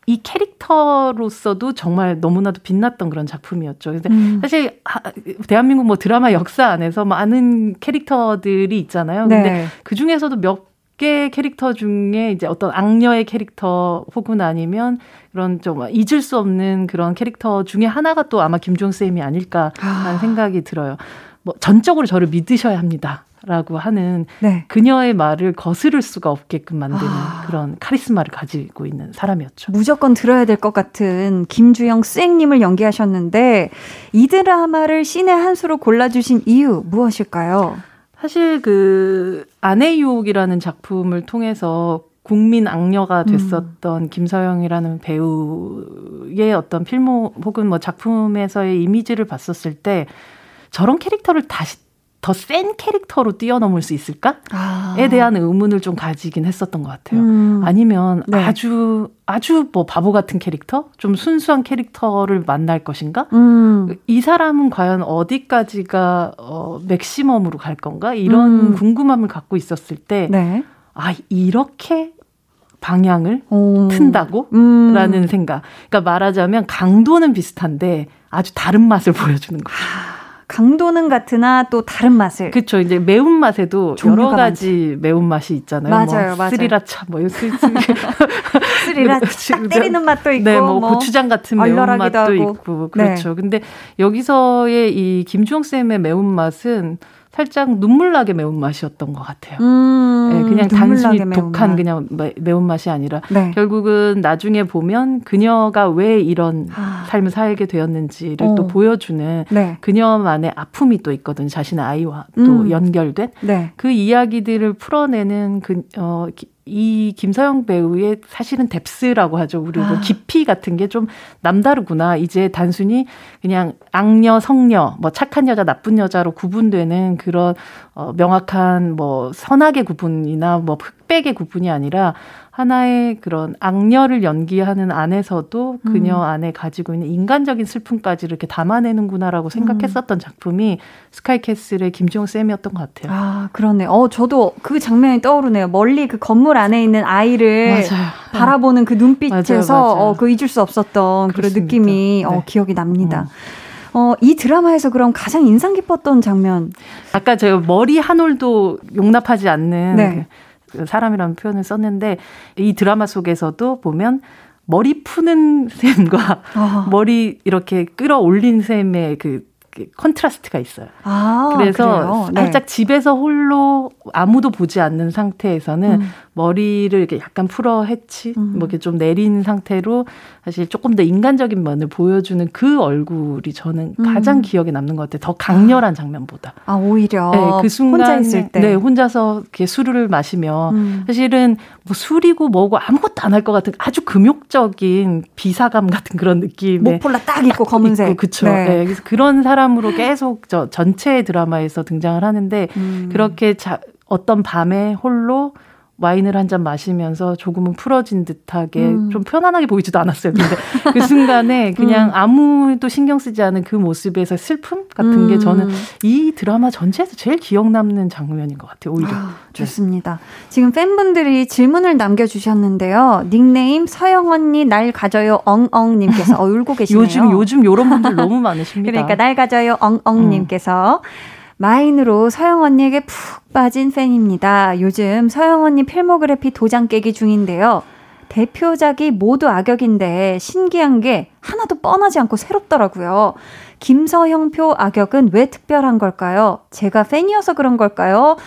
F: 이 캐릭터로서도 정말 너무나도 빛났던 그런 작품이었죠. 근데 음. 사실 대한민국 뭐 드라마 역사 안에서 많은 캐릭터들이 있잖아요. 근데 네. 그 중에서도 몇 개의 캐릭터 중에 이제 어떤 악녀의 캐릭터 혹은 아니면 그런 좀 잊을 수 없는 그런 캐릭터 중에 하나가 또 아마 김종 쌤이 아닐까라는 아. 생각이 들어요. 뭐 전적으로 저를 믿으셔야 합니다. 라고 하는 네. 그녀의 말을 거스를 수가 없게끔 만드는 아. 그런 카리스마를 가지고 있는 사람이었죠.
A: 무조건 들어야 될 것 같은 김주영 쌩님을 연기하셨는데 이 드라마를 신의 한 수로 골라주신 이유 무엇일까요?
F: 사실 그 아내 유혹이라는 작품을 통해서 국민 악녀가 음. 됐었던 음. 김서영이라는 배우의 어떤 필모 혹은 뭐 작품에서의 이미지를 봤었을 때 저런 캐릭터를 다시 더 센 캐릭터로 뛰어넘을 수 있을까에 아. 대한 의문을 좀 가지긴 했었던 것 같아요. 음. 아니면 네. 아주 아주 뭐 바보 같은 캐릭터, 좀 순수한 캐릭터를 만날 것인가? 음. 이 사람은 과연 어디까지가 어 맥시멈으로 갈 건가? 이런 음. 궁금함을 갖고 있었을 때, 네. 아 이렇게 방향을 오. 튼다고? 음. 라는 생각. 그러니까 말하자면 강도는 비슷한데 아주 다른 맛을 보여주는 거죠.
A: 강도는 같으나 또 다른 맛을.
F: 그렇죠. 이제 매운 맛에도 여러 가지 매운 맛이 있잖아요.
A: 맞아요,
F: 뭐
A: 맞아요.
F: 스리라차 뭐
A: 스리라차 딱 때리는 맛도 있고,
F: 네, 뭐, 뭐 고추장 같은 매운 맛도. 있고, 그렇죠. 네. 근데 여기서의 이 김주영 쌤의 매운 맛은 살짝 눈물나게 매운맛이었던 것 같아요. 음, 네, 그냥 단순히 독한 그냥 매운맛이 아니라 네. 결국은 나중에 보면 그녀가 왜 이런 아. 삶을 살게 되었는지를 어. 또 보여주는 네. 그녀만의 아픔이 또 있거든요. 자신의 아이와 또 음. 연결된 네. 그 이야기들을 풀어내는 그, 어, 이 김서영 배우의 사실은 뎁스라고 하죠. 우리 뭐 아. 깊이 같은 게 좀 남다르구나. 이제 단순히 그냥 악녀, 성녀, 뭐 착한 여자, 나쁜 여자로 구분되는 그런 어 명확한 뭐 선악의 구분이나 뭐 흑백의 구분이 아니라 하나의 그런 악녀를 연기하는 안에서도 그녀 음. 안에 가지고 있는 인간적인 슬픔까지 이렇게 담아내는구나라고 생각했었던 음. 작품이 스카이캐슬의 김지용 쌤이었던 것 같아요.
A: 아, 그렇네. 어, 저도 그 장면이 떠오르네요. 멀리 그 건물 안에 있는 아이를 맞아요. 바라보는 그 눈빛에서. 어, 그 잊을 수 없었던 그렇습니다. 그런 느낌이 어, 네. 어, 기억이 납니다. 음. 어, 이 드라마에서 그럼 가장 인상 깊었던 장면?
F: 아까 제가 머리 한 올도 용납하지 않는 네. 그 사람이라는 표현을 썼는데 이 드라마 속에서도 보면 머리 푸는 씬과 어. 머리 이렇게 끌어올린 씬의 그 contrast가 있어요. 아, 그래서 네. 살짝 집에서 홀로 아무도 보지 않는 상태에서는 음. 머리를 이렇게 약간 풀어 헤치, 음. 뭐 이렇게 좀 내린 상태로 사실 조금 더 인간적인 면을 보여주는 그 얼굴이 저는 음. 가장 기억에 남는 것 같아요. 더 강렬한 장면보다.
A: 아, 오히려. 네, 그 순간. 혼자 있을 때.
F: 네, 혼자서 이렇게 술을 마시며 음. 사실은 뭐 술이고 뭐고 아무것도 안 할 것 같은 아주 금욕적인 비사감 같은 그런 느낌.
A: 목폴라 딱 입고 검은색.
F: 그쵸. 네. 네. 그래서 그런 사람 으로 계속 저 전체 드라마에서 등장을 하는데 음. 그렇게 자, 어떤 밤에 홀로 와인을 한 잔 마시면서 조금은 풀어진 듯하게 음. 좀 편안하게 보이지도 않았어요. 근데 그 순간에 그냥 음. 아무도 신경 쓰지 않은 그 모습에서 슬픔 같은 음. 게 저는 이 드라마 전체에서 제일 기억 남는 장면인 것 같아요. 오히려. 아,
A: 네. 좋습니다. 네. 지금 팬분들이 질문을 남겨주셨는데요. 닉네임 서영 언니 날 가져요 엉엉님께서 어, 울고 계시네요.
F: 요즘 요즘 요런 분들 너무 많으십니다.
A: 그러니까 날 가져요 엉엉님께서 음. 마인으로 서영 언니에게 푹 빠진 팬입니다. 요즘 서영 언니 필모그래피 도장 깨기 중인데요. 대표작이 모두 악역인데 신기한 게 하나도 뻔하지 않고 새롭더라고요. 김서형표 악역은 왜 특별한 걸까요? 제가 팬이어서 그런 걸까요?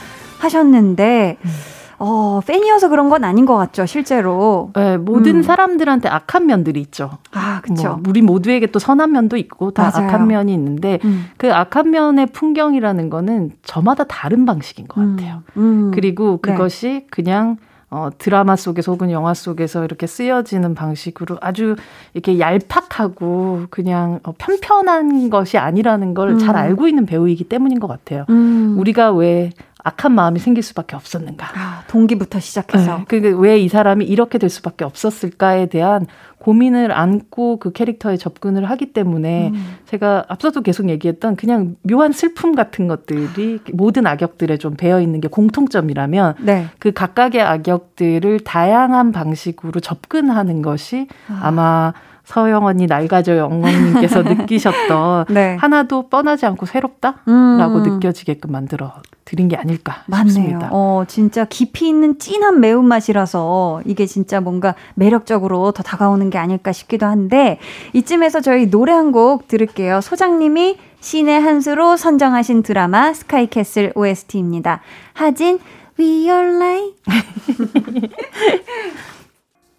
A: 하셨는데, 음. 어, 팬이어서 그런 건 아닌 것 같죠, 실제로.
F: 네, 모든 음. 사람들한테 악한 면들이 있죠.
A: 아, 그렇죠. 뭐,
F: 우리 모두에게 또 선한 면도 있고 다 맞아요. 악한 면이 있는데 음. 그 악한 면의 풍경이라는 거는 저마다 다른 방식인 것 음. 같아요. 음. 그리고 네. 그것이 네. 그냥 어, 드라마 속에서 혹은 영화 속에서 이렇게 쓰여지는 방식으로 아주 이렇게 얄팍하고 그냥 어, 편편한 것이 아니라는 걸잘 음. 알고 있는 배우이기 때문인 것 같아요. 음. 우리가 왜 악한 마음이 생길 수밖에 없었는가.
A: 아, 동기부터 시작해서.
F: 네, 그게 왜이 사람이 이렇게 될 수밖에 없었을까에 대한 고민을 안고 그 캐릭터에 접근을 하기 때문에 음. 제가 앞서도 계속 얘기했던 그냥 묘한 슬픔 같은 것들이 모든 악역들에 좀 배어 있는 게 공통점이라면 네. 그 각각의 악역들을 다양한 방식으로 접근하는 것이 아. 아마 서영 언니 낡아져 영웅님께서 느끼셨던 네. 하나도 뻔하지 않고 새롭다라고 음. 느껴지게끔 만들어 드린 게 아닐까 맞네요. 싶습니다.
A: 어, 진짜 깊이 있는 진한 매운맛이라서 이게 진짜 뭔가 매력적으로 더 다가오는 게 아닐까 싶기도 한데 이쯤에서 저희 노래 한 곡 들을게요. 소장님이 신의 한 수로 선정하신 드라마 스카이캐슬 OST입니다. 하진 We Are Light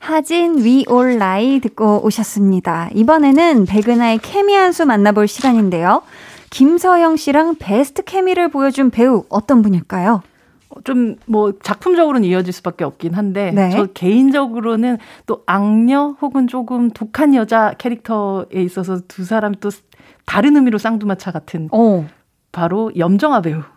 A: 하진 위올라이 듣고 오셨습니다. 이번에는 백은하의 케미 한 수 만나볼 시간인데요. 김서영 씨랑 베스트 케미를 보여준 배우 어떤 분일까요?
F: 좀 뭐 작품적으로는 이어질 수밖에 없긴 한데 네. 저 개인적으로는 또 악녀 혹은 조금 독한 여자 캐릭터에 있어서 두 사람 또 다른 의미로 쌍두마차 같은 오. 바로 염정아 배우입니다.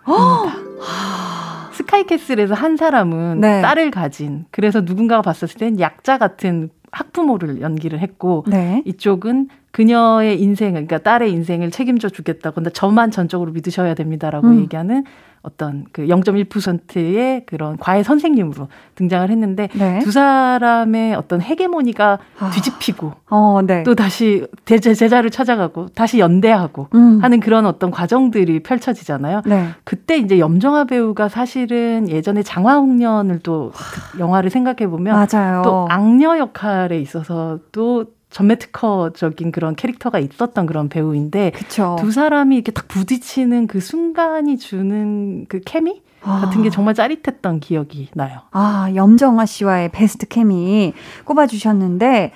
F: 스카이캐슬에서 한 사람은 네. 딸을 가진 그래서 누군가가 봤었을 땐 약자 같은 학부모를 연기를 했고 네. 이쪽은 그녀의 인생을 그러니까 딸의 인생을 책임져 주겠다고 근데 저만 전적으로 믿으셔야 됩니다라고 음. 얘기하는 어떤 그 0.1%의 그런 과외 선생님으로 등장을 했는데 네. 두 사람의 어떤 헤게모니가 아. 뒤집히고 어, 네. 또 다시 대제 제자를 찾아가고 다시 연대하고 음. 하는 그런 어떤 과정들이 펼쳐지잖아요. 네. 그때 이제 염정아 배우가 사실은 예전에 장화홍련을 또 영화를 생각해 보면 또 악녀 역할 에 있어서 또 전매 특허적인 그런 캐릭터가 있었던 그런 배우인데 그쵸. 두 사람이 이렇게 딱 부딪히는 그 순간이 주는 그 케미 같은 게 아. 정말 짜릿했던 기억이 나요.
A: 아, 염정아 씨와의 베스트 케미 꼽아주셨는데,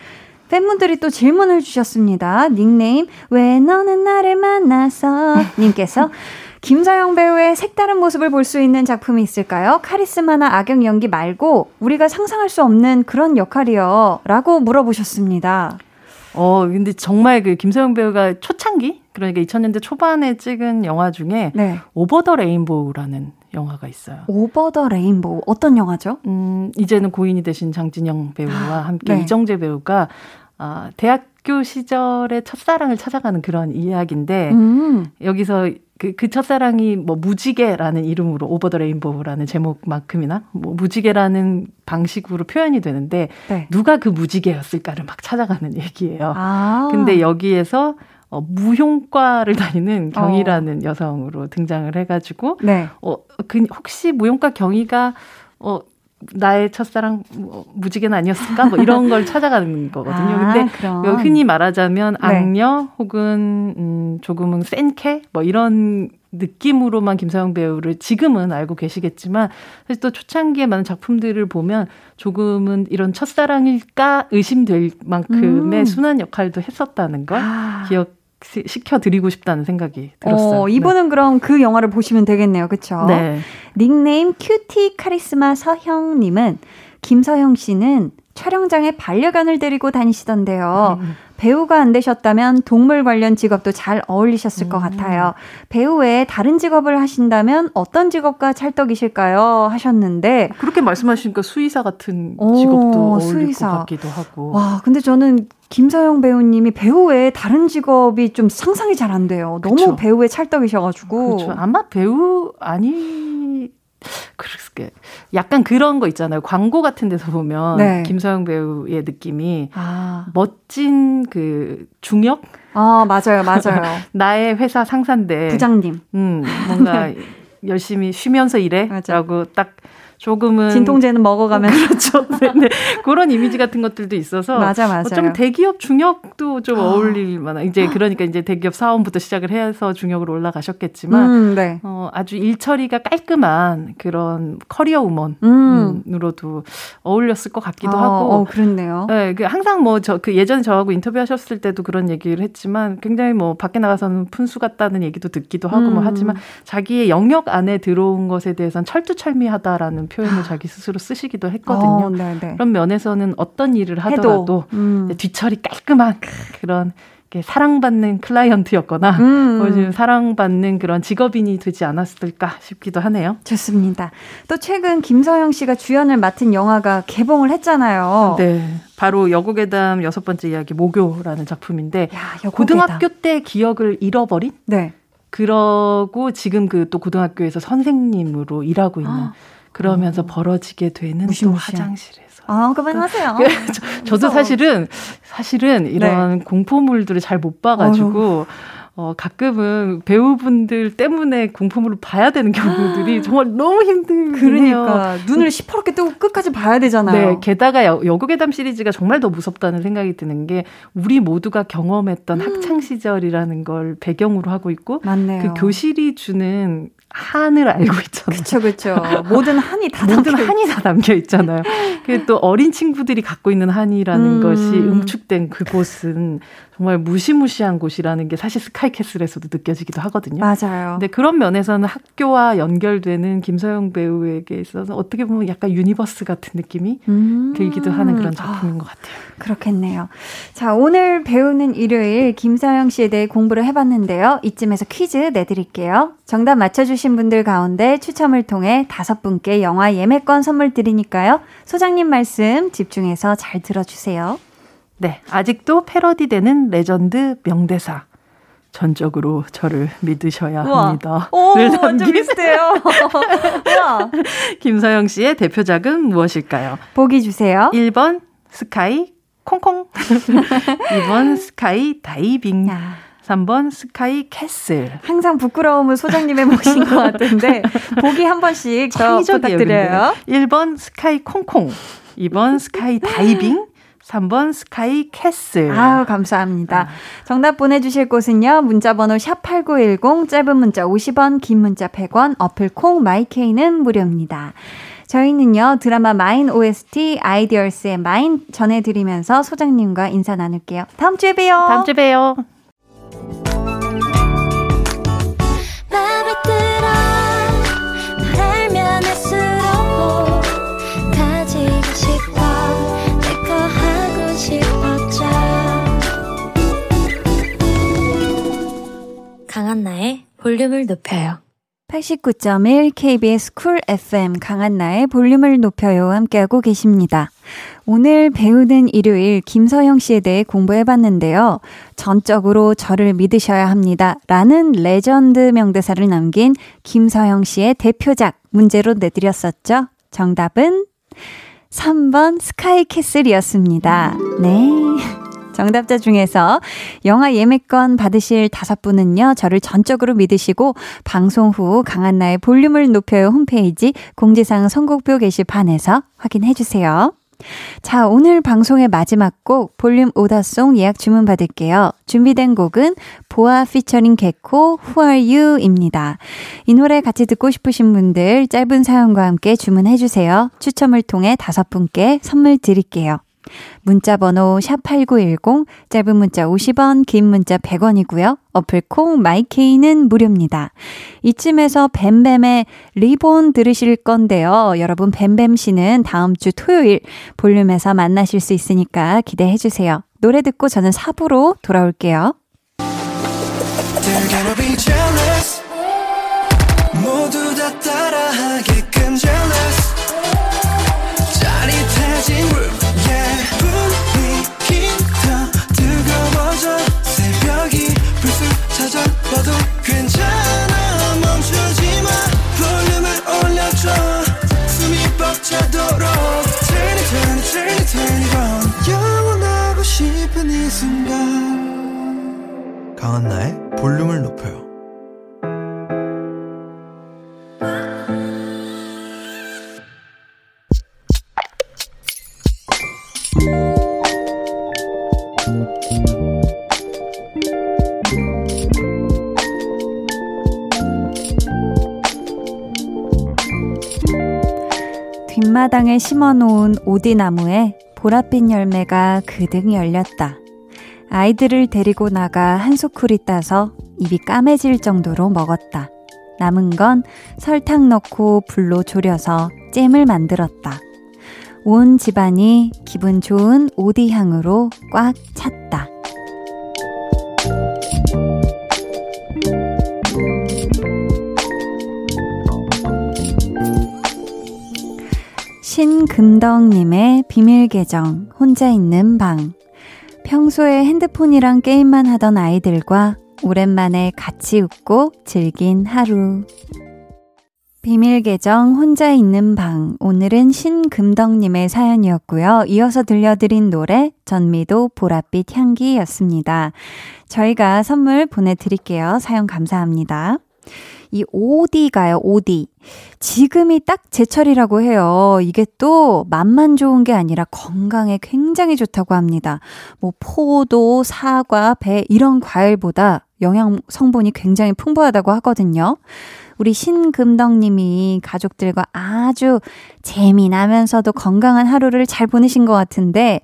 A: 팬분들이 또 질문을 주셨습니다. 닉네임, 왜 너는 나를 만나서? 님께서, 김서영 배우의 색다른 모습을 볼 수 있는 작품이 있을까요? 카리스마나 악역 연기 말고 우리가 상상할 수 없는 그런 역할이요. 라고 물어보셨습니다.
F: 어, 근데 정말 그 김서형 배우가 초창기? 그러니까 2000년대 초반에 찍은 영화 중에 네. Over the Rainbow라는 영화가 있어요.
A: Over the Rainbow 어떤 영화죠?
F: 음, 이제는 고인이 되신 장진영 배우와 함께 네. 이정재 배우가 아, 대학교 시절의 첫사랑을 찾아가는 그런 이야기인데 음. 여기서 그, 그 첫사랑이 뭐 무지개라는 이름으로 Over the Rainbow라는 제목만큼이나 뭐 무지개라는 방식으로 표현이 되는데 네. 누가 그 무지개였을까를 막 찾아가는 얘기예요. 아. 근데 여기에서 어, 무용과를 다니는 경이라는 어. 여성으로 등장을 해가지고 네. 어, 그 혹시 무용과 경이가 어 나의 첫사랑 뭐, 무지개는 아니었을까? 뭐 이런 걸 찾아가는 거거든요. 아, 근데 그럼. 흔히 말하자면 네. 악녀 혹은 음, 조금은 센캐 뭐 이런 느낌으로만 김서영 배우를 지금은 알고 계시겠지만 사실 또 초창기에 많은 작품들을 보면 조금은 이런 첫사랑일까 의심될 만큼의 음. 순한 역할도 했었다는 걸 아. 기억 시켜드리고 싶다는 생각이 들었어요.
A: 어, 이분은 네. 그럼 그 영화를 보시면 되겠네요. 그쵸? 네. 닉네임 큐티 카리스마 서형님은 김서형 씨는 촬영장에 반려견을 데리고 다니시던데요. 음. 배우가 안 되셨다면 동물 관련 직업도 잘 어울리셨을 음. 것 같아요. 배우 외에 다른 직업을 하신다면 어떤 직업과 찰떡이실까요? 하셨는데
F: 그렇게 말씀하시니까 수의사 같은 직업도 오, 어울릴 수의사. 것 같기도 하고.
A: 와, 근데 저는 김서영 배우님이 배우 외에 다른 직업이 좀 상상이 잘 안 돼요. 너무 그쵸. 배우의 찰떡이셔가지고.
F: 그렇죠. 아마 배우 아니 그렇게 약간 그런 거 있잖아요. 광고 같은 데서 보면 네. 김서영 배우의 느낌이 아. 멋진 그 중역
A: 아 맞아요, 맞아요.
F: 나의 회사 상사인데
A: 부장님.
F: 음 뭔가 네. 열심히 쉬면서 일해라고 딱 조금은
A: 진통제는 먹어가면
F: 그렇죠. 네, 네. 그런 이미지 같은 것들도 있어서
A: 맞아 맞아.
F: 좀 대기업 중역도 좀 어. 울릴 만한 이제 그러니까 이제 대기업 사원부터 시작을 해서 중역으로 올라가셨겠지만 음, 네. 어, 아주 일 처리가 깔끔한 그런 커리어 우먼으로도 음. 어울렸을 것 같기도 어, 하고.
A: 어, 그렇네요.
F: 네, 그 항상 뭐 저 그 예전에 저하고 인터뷰하셨을 때도 그런 얘기를 했지만 굉장히 뭐 밖에 나가서는 푼수 같다는 얘기도 듣기도 하고 뭐 음. 뭐 하지만 자기의 영역 안에 들어온 것에 대해서는 철두철미하다라는 표현을 아. 자기 스스로 쓰시기도 했거든요. 어, 네, 네. 그런 면에서는 어떤 일을 하더라도 음. 뒤처리 깔끔한 그런 사랑받는 클라이언트였거나 음. 사랑받는 그런 직업인이 되지 않았을까 싶기도 하네요.
A: 좋습니다. 또 최근 김서영 씨가 주연을 맡은 영화가 개봉을 했잖아요.
F: 네. 바로 여고괴담 여섯 번째 이야기 모교라는 작품인데 야, 고등학교 때 기억을 잃어버린 네. 그러고 지금 그 또 고등학교에서 선생님으로 일하고 있는 아. 그러면서 어. 벌어지게 되는 무시무시한. 또 화장실에서.
A: 아, 그만하세요.
F: 저, 도 사실은 사실은 이런 네. 공포물들을 잘 못 봐가지고. 어, 가끔은 배우분들 때문에 공포물을 봐야 되는 경우들이 아. 정말 너무 힘들네요.
A: 그러니까 눈을 시퍼렇게 뜨고 끝까지 봐야 되잖아요.
F: 네, 게다가 여고괴담 시리즈가 정말 더 무섭다는 생각이 드는 게 우리 모두가 경험했던 음. 학창 시절이라는 걸 배경으로 하고 있고
A: 맞네요.
F: 그 교실이 주는 한을 알고 있잖아요.
A: 그렇죠, 그렇죠. 모든 한이 다
F: 모든 한이 다 담겨 있잖아요. 또 어린 친구들이 갖고 있는 한이라는 음. 것이 응축된 그곳은 정말 무시무시한 곳이라는 게 사실 스카이캐슬에서도 느껴지기도 하거든요.
A: 맞아요.
F: 근데 그런 면에서는 학교와 연결되는 김서영 배우에게 있어서 어떻게 보면 약간 universe 같은 느낌이 음. 들기도 하는 그런 작품인 것 같아요.
A: 그렇겠네요. 자, 오늘 배우는 일요일 김서영 씨에 대해 공부를 해봤는데요. 이쯤에서 퀴즈 내드릴게요. 정답 맞춰주신 분들 가운데 추첨을 통해 다섯 분께 영화 예매권 선물 드리니까요. 소장님 말씀 집중해서 잘 들어주세요.
F: 네, 아직도 패러디되는 레전드 명대사. 전적으로 저를 믿으셔야 우와. 합니다.
A: 오, 완전 비슷해요.
F: 김서영 씨의 대표작은 무엇일까요?
A: 보기 주세요.
F: 1번 스카이 콩콩 2번 스카이 다이빙 야. 3번 스카이 캐슬.
A: 항상 부끄러움은 소장님의 몫인 것 같은데 보기 한 번씩 더 부탁드려요.
F: 1번 스카이 콩콩 2번 스카이 다이빙 3번 스카이 캐슬.
A: 아유, 감사합니다. 아. 정답 보내주실 곳은요. 문자번호 샵8910, 짧은 문자 50원, 긴 문자 100원, 어플 콩, 마이케이는 무료입니다. 저희는요, 드라마 마인 OST 아이디얼스의 마인 전해드리면서 소장님과 인사 나눌게요. 다음 주에 봬요.
F: 다음 주에 봬요.
D: 강한나의 볼륨을 높여요.
A: 89.1 KBS 쿨 FM 강한나의 볼륨을 높여요 함께하고 계십니다. 오늘 배우는 일요일 김서영 씨에 대해 공부해봤는데요. 전적으로 저를 믿으셔야 합니다. 라는 레전드 명대사를 남긴 김서영 씨의 대표작 문제로 내드렸었죠. 정답은 3번 스카이캐슬이었습니다. 네. 정답자 중에서 영화 예매권 받으실 다섯 분은요, 저를 전적으로 믿으시고, 방송 후 강한나의 볼륨을 높여요 홈페이지 공지사항 선곡표 게시판에서 확인해주세요. 자, 오늘 방송의 마지막 곡 볼륨 오다송 예약 주문 받을게요. 준비된 곡은 보아 피처링 개코 Who Are You입니다. 이 노래 같이 듣고 싶으신 분들 짧은 사연과 함께 주문해 주세요. 추첨을 통해 다섯 분께 선물 드릴게요. 문자 번호 샵8910 짧은 문자 50원 긴 문자 100원이고요. 어플 콩 마이케이는 무료입니다. 이쯤에서 뱀뱀의 리본 들으실 건데요. 여러분 뱀뱀 씨는 다음 주 토요일 볼륨에서 만나실 수 있으니까 기대해 주세요. 노래 듣고 저는 4부로 돌아올게요. 모두 다 따라하게끔 jealous 괜찮아. 멈추지 마. 볼륨을 올려줘. 숨이 벅차도록. Turn it turn 영원하고 싶은 이 순간. 강한나의 볼륨을 높여요 마당에 심어놓은 오디나무에 보랏빛 열매가 그득 열렸다. 아이들을 데리고 나가 한 소쿠리 따서 입이 까매질 정도로 먹었다. 남은 건 설탕 넣고 불로 졸여서 잼을 만들었다. 온 집안이 기분 좋은 오디 향으로 꽉 찼다. 신금덕님의 비밀 계정, 혼자 있는 방. 평소에 핸드폰이랑 게임만 하던 아이들과 오랜만에 같이 웃고 즐긴 하루. 비밀 계정 혼자 있는 방. 오늘은 신금덕님의 사연이었고요. 이어서 들려드린 노래 전미도 보랏빛 향기였습니다. 저희가 선물 보내드릴게요. 사연 감사합니다. 이 오디가요, 오디. 지금이 딱 제철이라고 해요. 이게 또 맛만 좋은 게 아니라 건강에 굉장히 좋다고 합니다. 뭐 포도, 사과, 배 이런 과일보다 영양 성분이 굉장히 풍부하다고 하거든요. 우리 신금덕님이 가족들과 아주 재미나면서도 건강한 하루를 잘 보내신 것 같은데,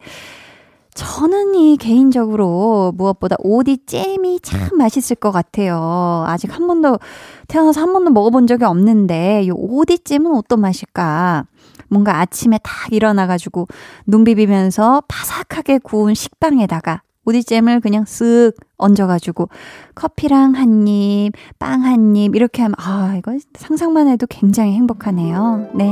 A: 저는 이 개인적으로 무엇보다 오디 잼이 참 맛있을 것 같아요. 아직 한 번도 태어나서 한 번도 먹어본 적이 없는데 이 오디 잼은 어떤 맛일까? 뭔가 아침에 딱 일어나가지고 눈 비비면서 바삭하게 구운 식빵에다가 오디잼을 그냥 쓱 얹어가지고 커피랑 한 입, 빵 한 입 이렇게 하면 아 이거 상상만 해도 굉장히 행복하네요. 네.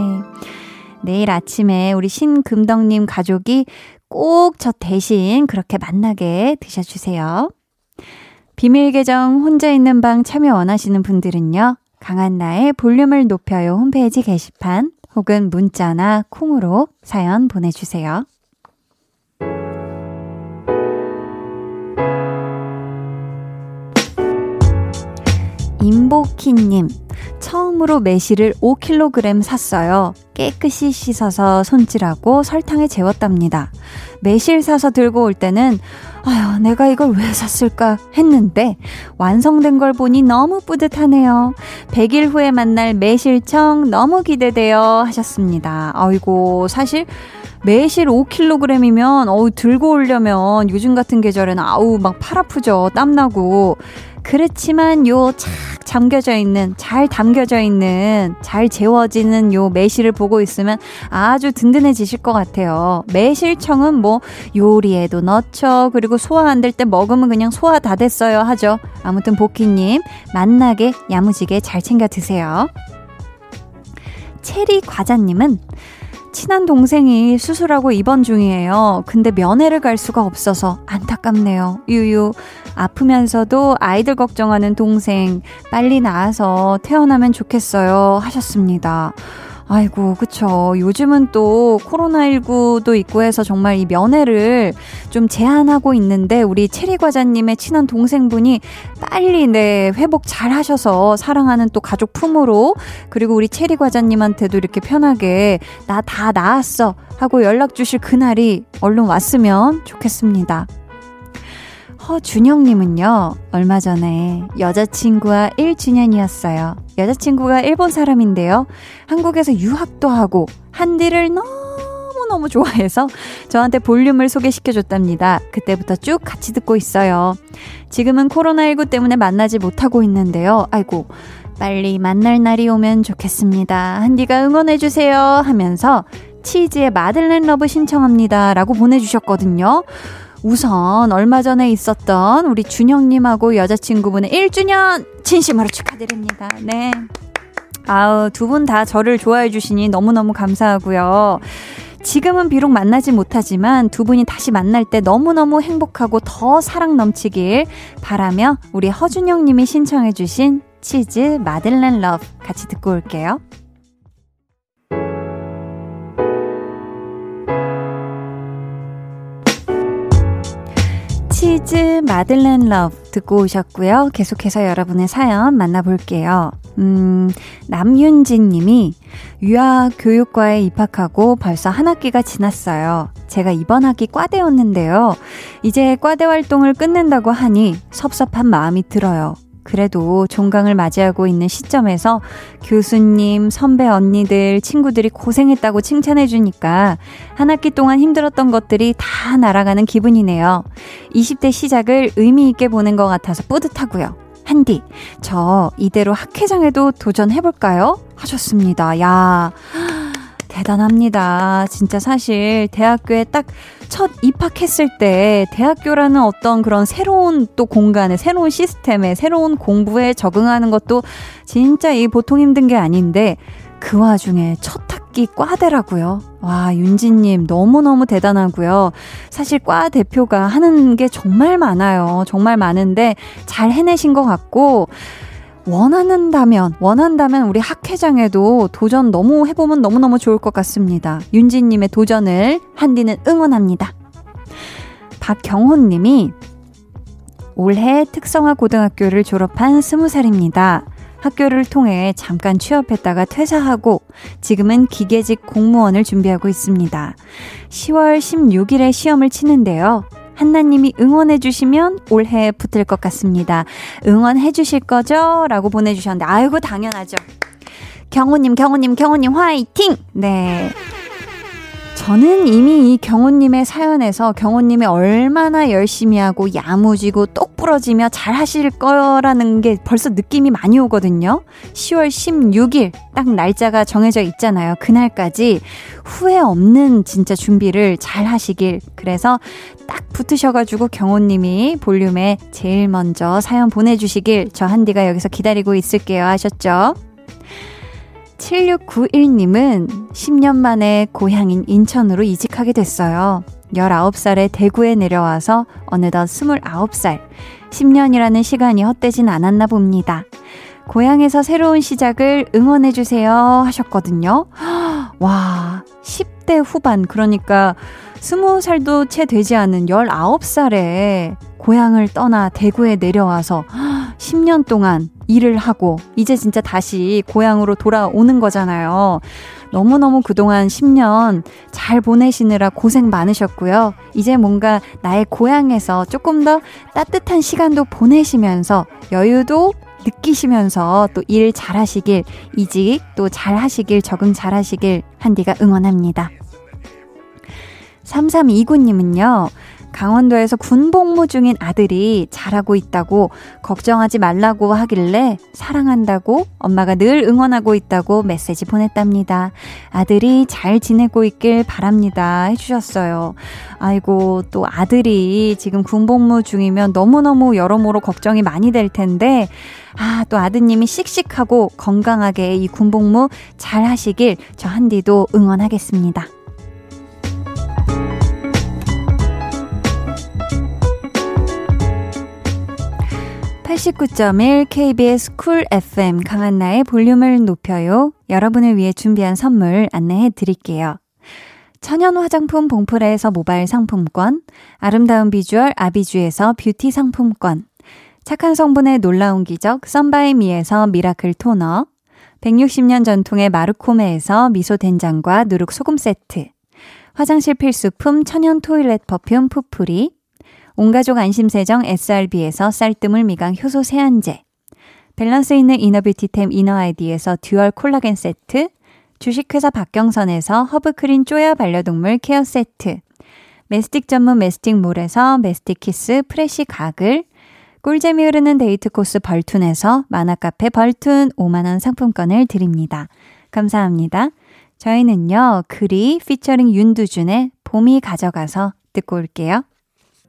A: 내일 아침에 우리 신금덕님 가족이 꼭 저 대신 그렇게 만나게 드셔주세요. 비밀 계정 혼자 있는 방 참여 원하시는 분들은요. 강한나의 볼륨을 높여요 홈페이지 게시판 혹은 문자나 콩으로 사연 보내주세요. 임보키님, 처음으로 매실을 5kg 샀어요. 깨끗이 씻어서 손질하고 설탕에 재웠답니다. 매실 사서 들고 올 때는 아유, 내가 이걸 왜 샀을까 했는데 완성된 걸 보니 너무 뿌듯하네요. 100일 후에 만날 매실청 너무 기대돼요 하셨습니다. 아이고, 사실 매실 5kg이면 어우 들고 오려면 요즘 같은 계절에는 아우 막 팔 아프죠. 땀 나고 그렇지만 요 착 잠겨져 있는, 잘 담겨져 있는, 잘 재워지는 요 매실을 보고 있으면 아주 든든해지실 것 같아요. 매실청은 뭐 요리에도 넣죠. 그리고 소화 안 될 때 먹으면 그냥 소화 다 됐어요 하죠. 아무튼 보키님, 만나게 야무지게 잘 챙겨 드세요. 체리 과자님은 친한 동생이 수술하고 입원 중이에요. 근데 면회를 갈 수가 없어서 안타깝네요. 유유. 아프면서도 아이들 걱정하는 동생 빨리 나아서 태어나면 좋겠어요. 하셨습니다. 아이고, 그쵸. 요즘은 또 코로나19도 있고 해서 정말 이 면회를 좀 제한하고 있는데 우리 체리 과자님의 친한 동생분이 빨리 네, 회복 잘 하셔서 사랑하는 또 가족 품으로 그리고 우리 체리 과자님한테도 이렇게 편하게 나 다 나았어 하고 연락 주실 그날이 얼른 왔으면 좋겠습니다. 허준영님은요, 얼마 전에 여자친구와 1주년이었어요. 여자친구가 일본 사람인데요. 한국에서 유학도 하고, 한디를 너무너무 좋아해서 저한테 볼륨을 소개시켜줬답니다. 그때부터 쭉 같이 듣고 있어요. 지금은 코로나19 때문에 만나지 못하고 있는데요. 아이고, 빨리 만날 날이 오면 좋겠습니다. 한디가 응원해주세요. 하면서 치즈의 Madeleine Love 신청합니다. 라고 보내주셨거든요. 우선 얼마 전에 있었던 우리 준영님하고 여자친구분의 1주년 진심으로 축하드립니다. 네. 아우, 두 분 다 저를 좋아해 주시니 너무너무 감사하고요. 지금은 비록 만나지 못하지만 두 분이 다시 만날 때 너무너무 행복하고 더 사랑 넘치길 바라며 우리 허준영 님이 신청해 주신 치즈 Madeleine Love 같이 듣고 올게요. 치즈 Madeleine Love 듣고 오셨고요. 계속해서 여러분의 사연 만나볼게요. 음, 남윤진 님이 유아 교육과에 입학하고 벌써 한 학기가 지났어요. 제가 이번 학기 과대였는데요. 이제 과대 활동을 끝낸다고 하니 섭섭한 마음이 들어요. 그래도 종강을 맞이하고 있는 시점에서 교수님, 선배 언니들, 친구들이 고생했다고 칭찬해주니까 한 학기 동안 힘들었던 것들이 다 날아가는 기분이네요. 20대 시작을 의미있게 보는 것 같아서 뿌듯하고요. 한디, 저 이대로 학회장에도 도전해볼까요? 하셨습니다. 야 대단합니다. 진짜 사실 대학교에 딱 첫 입학했을 때 대학교라는 어떤 그런 새로운 또 공간에 새로운 시스템에 새로운 공부에 적응하는 것도 진짜 이 보통 힘든 게 아닌데 그 와중에 첫 학기 과대라고요. 와, 윤지님 너무너무 대단하고요. 사실 과 대표가 하는 게 정말 많아요. 정말 많은데 잘 해내신 것 같고, 원하는다면, 원한다면 우리 학회장에도 도전 너무 해보면 너무너무 좋을 것 같습니다. 윤지님의 도전을 한디는 응원합니다. 박경호님이 올해 특성화 고등학교를 졸업한 스무 살입니다. 학교를 통해 잠깐 취업했다가 퇴사하고 지금은 기계직 공무원을 준비하고 있습니다. 10월 16일에 시험을 치는데요. 한나님이 응원해주시면 올해 붙을 것 같습니다. 응원해주실 거죠? 라고 보내주셨는데, 아이고, 당연하죠. 경호님, 경호님, 경호님, 화이팅! 네. 저는 이미 이 경호님의 사연에서 경호님이 얼마나 열심히 하고 야무지고 똑 부러지며 잘 하실 거라는 게 벌써 느낌이 많이 오거든요. 10월 16일 딱 날짜가 정해져 있잖아요. 그날까지 후회 없는 진짜 준비를 잘 하시길. 그래서 딱 붙으셔가지고 경호님이 볼륨에 제일 먼저 사연 보내주시길 저 한디가 여기서 기다리고 있을게요 하셨죠? 7691님은 10년 만에 고향인 인천으로 이직하게 됐어요. 19살에 대구에 내려와서 어느덧 29살. 10년이라는 시간이 헛되진 않았나 봅니다. 고향에서 새로운 시작을 응원해주세요 하셨거든요. 와, 10대 후반, 그러니까 20살도 채 되지 않은 19살에 고향을 떠나 대구에 내려와서 10년 동안 일을 하고 이제 진짜 다시 고향으로 돌아오는 거잖아요. 너무너무 그동안 10년 잘 보내시느라 고생 많으셨고요. 이제 뭔가 나의 고향에서 조금 더 따뜻한 시간도 보내시면서 여유도 느끼시면서 또 일 잘하시길, 이직 또 잘하시길, 적응 잘하시길 한디가 응원합니다. 3329님은요, 강원도에서 군 복무 중인 아들이 잘하고 있다고 걱정하지 말라고 하길래 사랑한다고 엄마가 늘 응원하고 있다고 메시지 보냈답니다. 아들이 잘 지내고 있길 바랍니다. 해주셨어요. 아이고, 또 아들이 지금 군 복무 중이면 너무너무 여러모로 걱정이 많이 될 텐데, 아, 또 아드님이 씩씩하고 건강하게 이 군복무 잘 하시길 저 한디도 응원하겠습니다. 89.1 KBS 쿨 FM 강한나의 볼륨을 높여요. 여러분을 위해 준비한 선물 안내해 드릴게요. 천연 화장품 봉프레에서 모바일 상품권, 아름다운 비주얼 아비주에서 뷰티 상품권, 착한 성분의 놀라운 기적 썬바이미에서 miracle 토너, 160년 전통의 마르코메에서 미소 된장과 누룩 소금 세트, 화장실 필수품 천연 toilet perfume 푸풀이, 온가족 안심세정 SRB에서 쌀뜨물 미강 효소 세안제 밸런스 있는 inner beauty템 이너아이디에서 dual 콜라겐 세트 주식회사 박경선에서 허브크린 쪼야 반려동물 care 세트 mastic 전문 메스틱몰에서 메스틱키스 fresh 가글 꿀잼이 흐르는 데이트 코스 벌툰에서 만화카페 벌툰 5만원 상품권을 드립니다. 감사합니다. 저희는요, 그리 피처링 윤두준의 봄이 가져가서 듣고 올게요.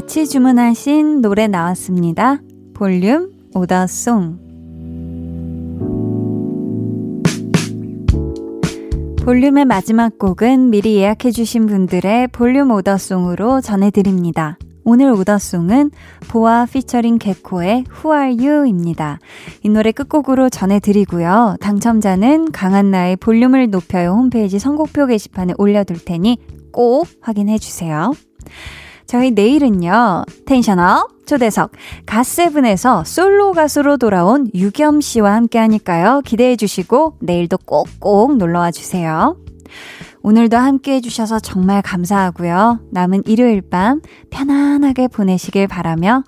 A: 같이 주문하신 노래 나왔습니다. 볼륨 오더송. 볼륨의 마지막 곡은 미리 예약해주신 분들의 볼륨 오더송으로 전해드립니다. 오늘 오더송은 보아 피처링 개코의 Who Are You입니다. 이 노래 끝곡으로 전해드리고요. 당첨자는 강한나의 볼륨을 높여요 홈페이지 선곡표 게시판에 올려둘 테니 꼭 확인해주세요. 저희 내일은요, 텐션업 초대석, 갓세븐에서 솔로 가수로 돌아온 유겸 씨와 함께 하니까요. 기대해 주시고, 내일도 꼭꼭 놀러 와 주세요. 오늘도 함께 해주셔서 정말 감사하고요. 남은 일요일 밤 편안하게 보내시길 바라며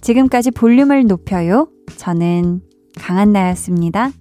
A: 지금까지 볼륨을 높여요. 저는 강한나였습니다.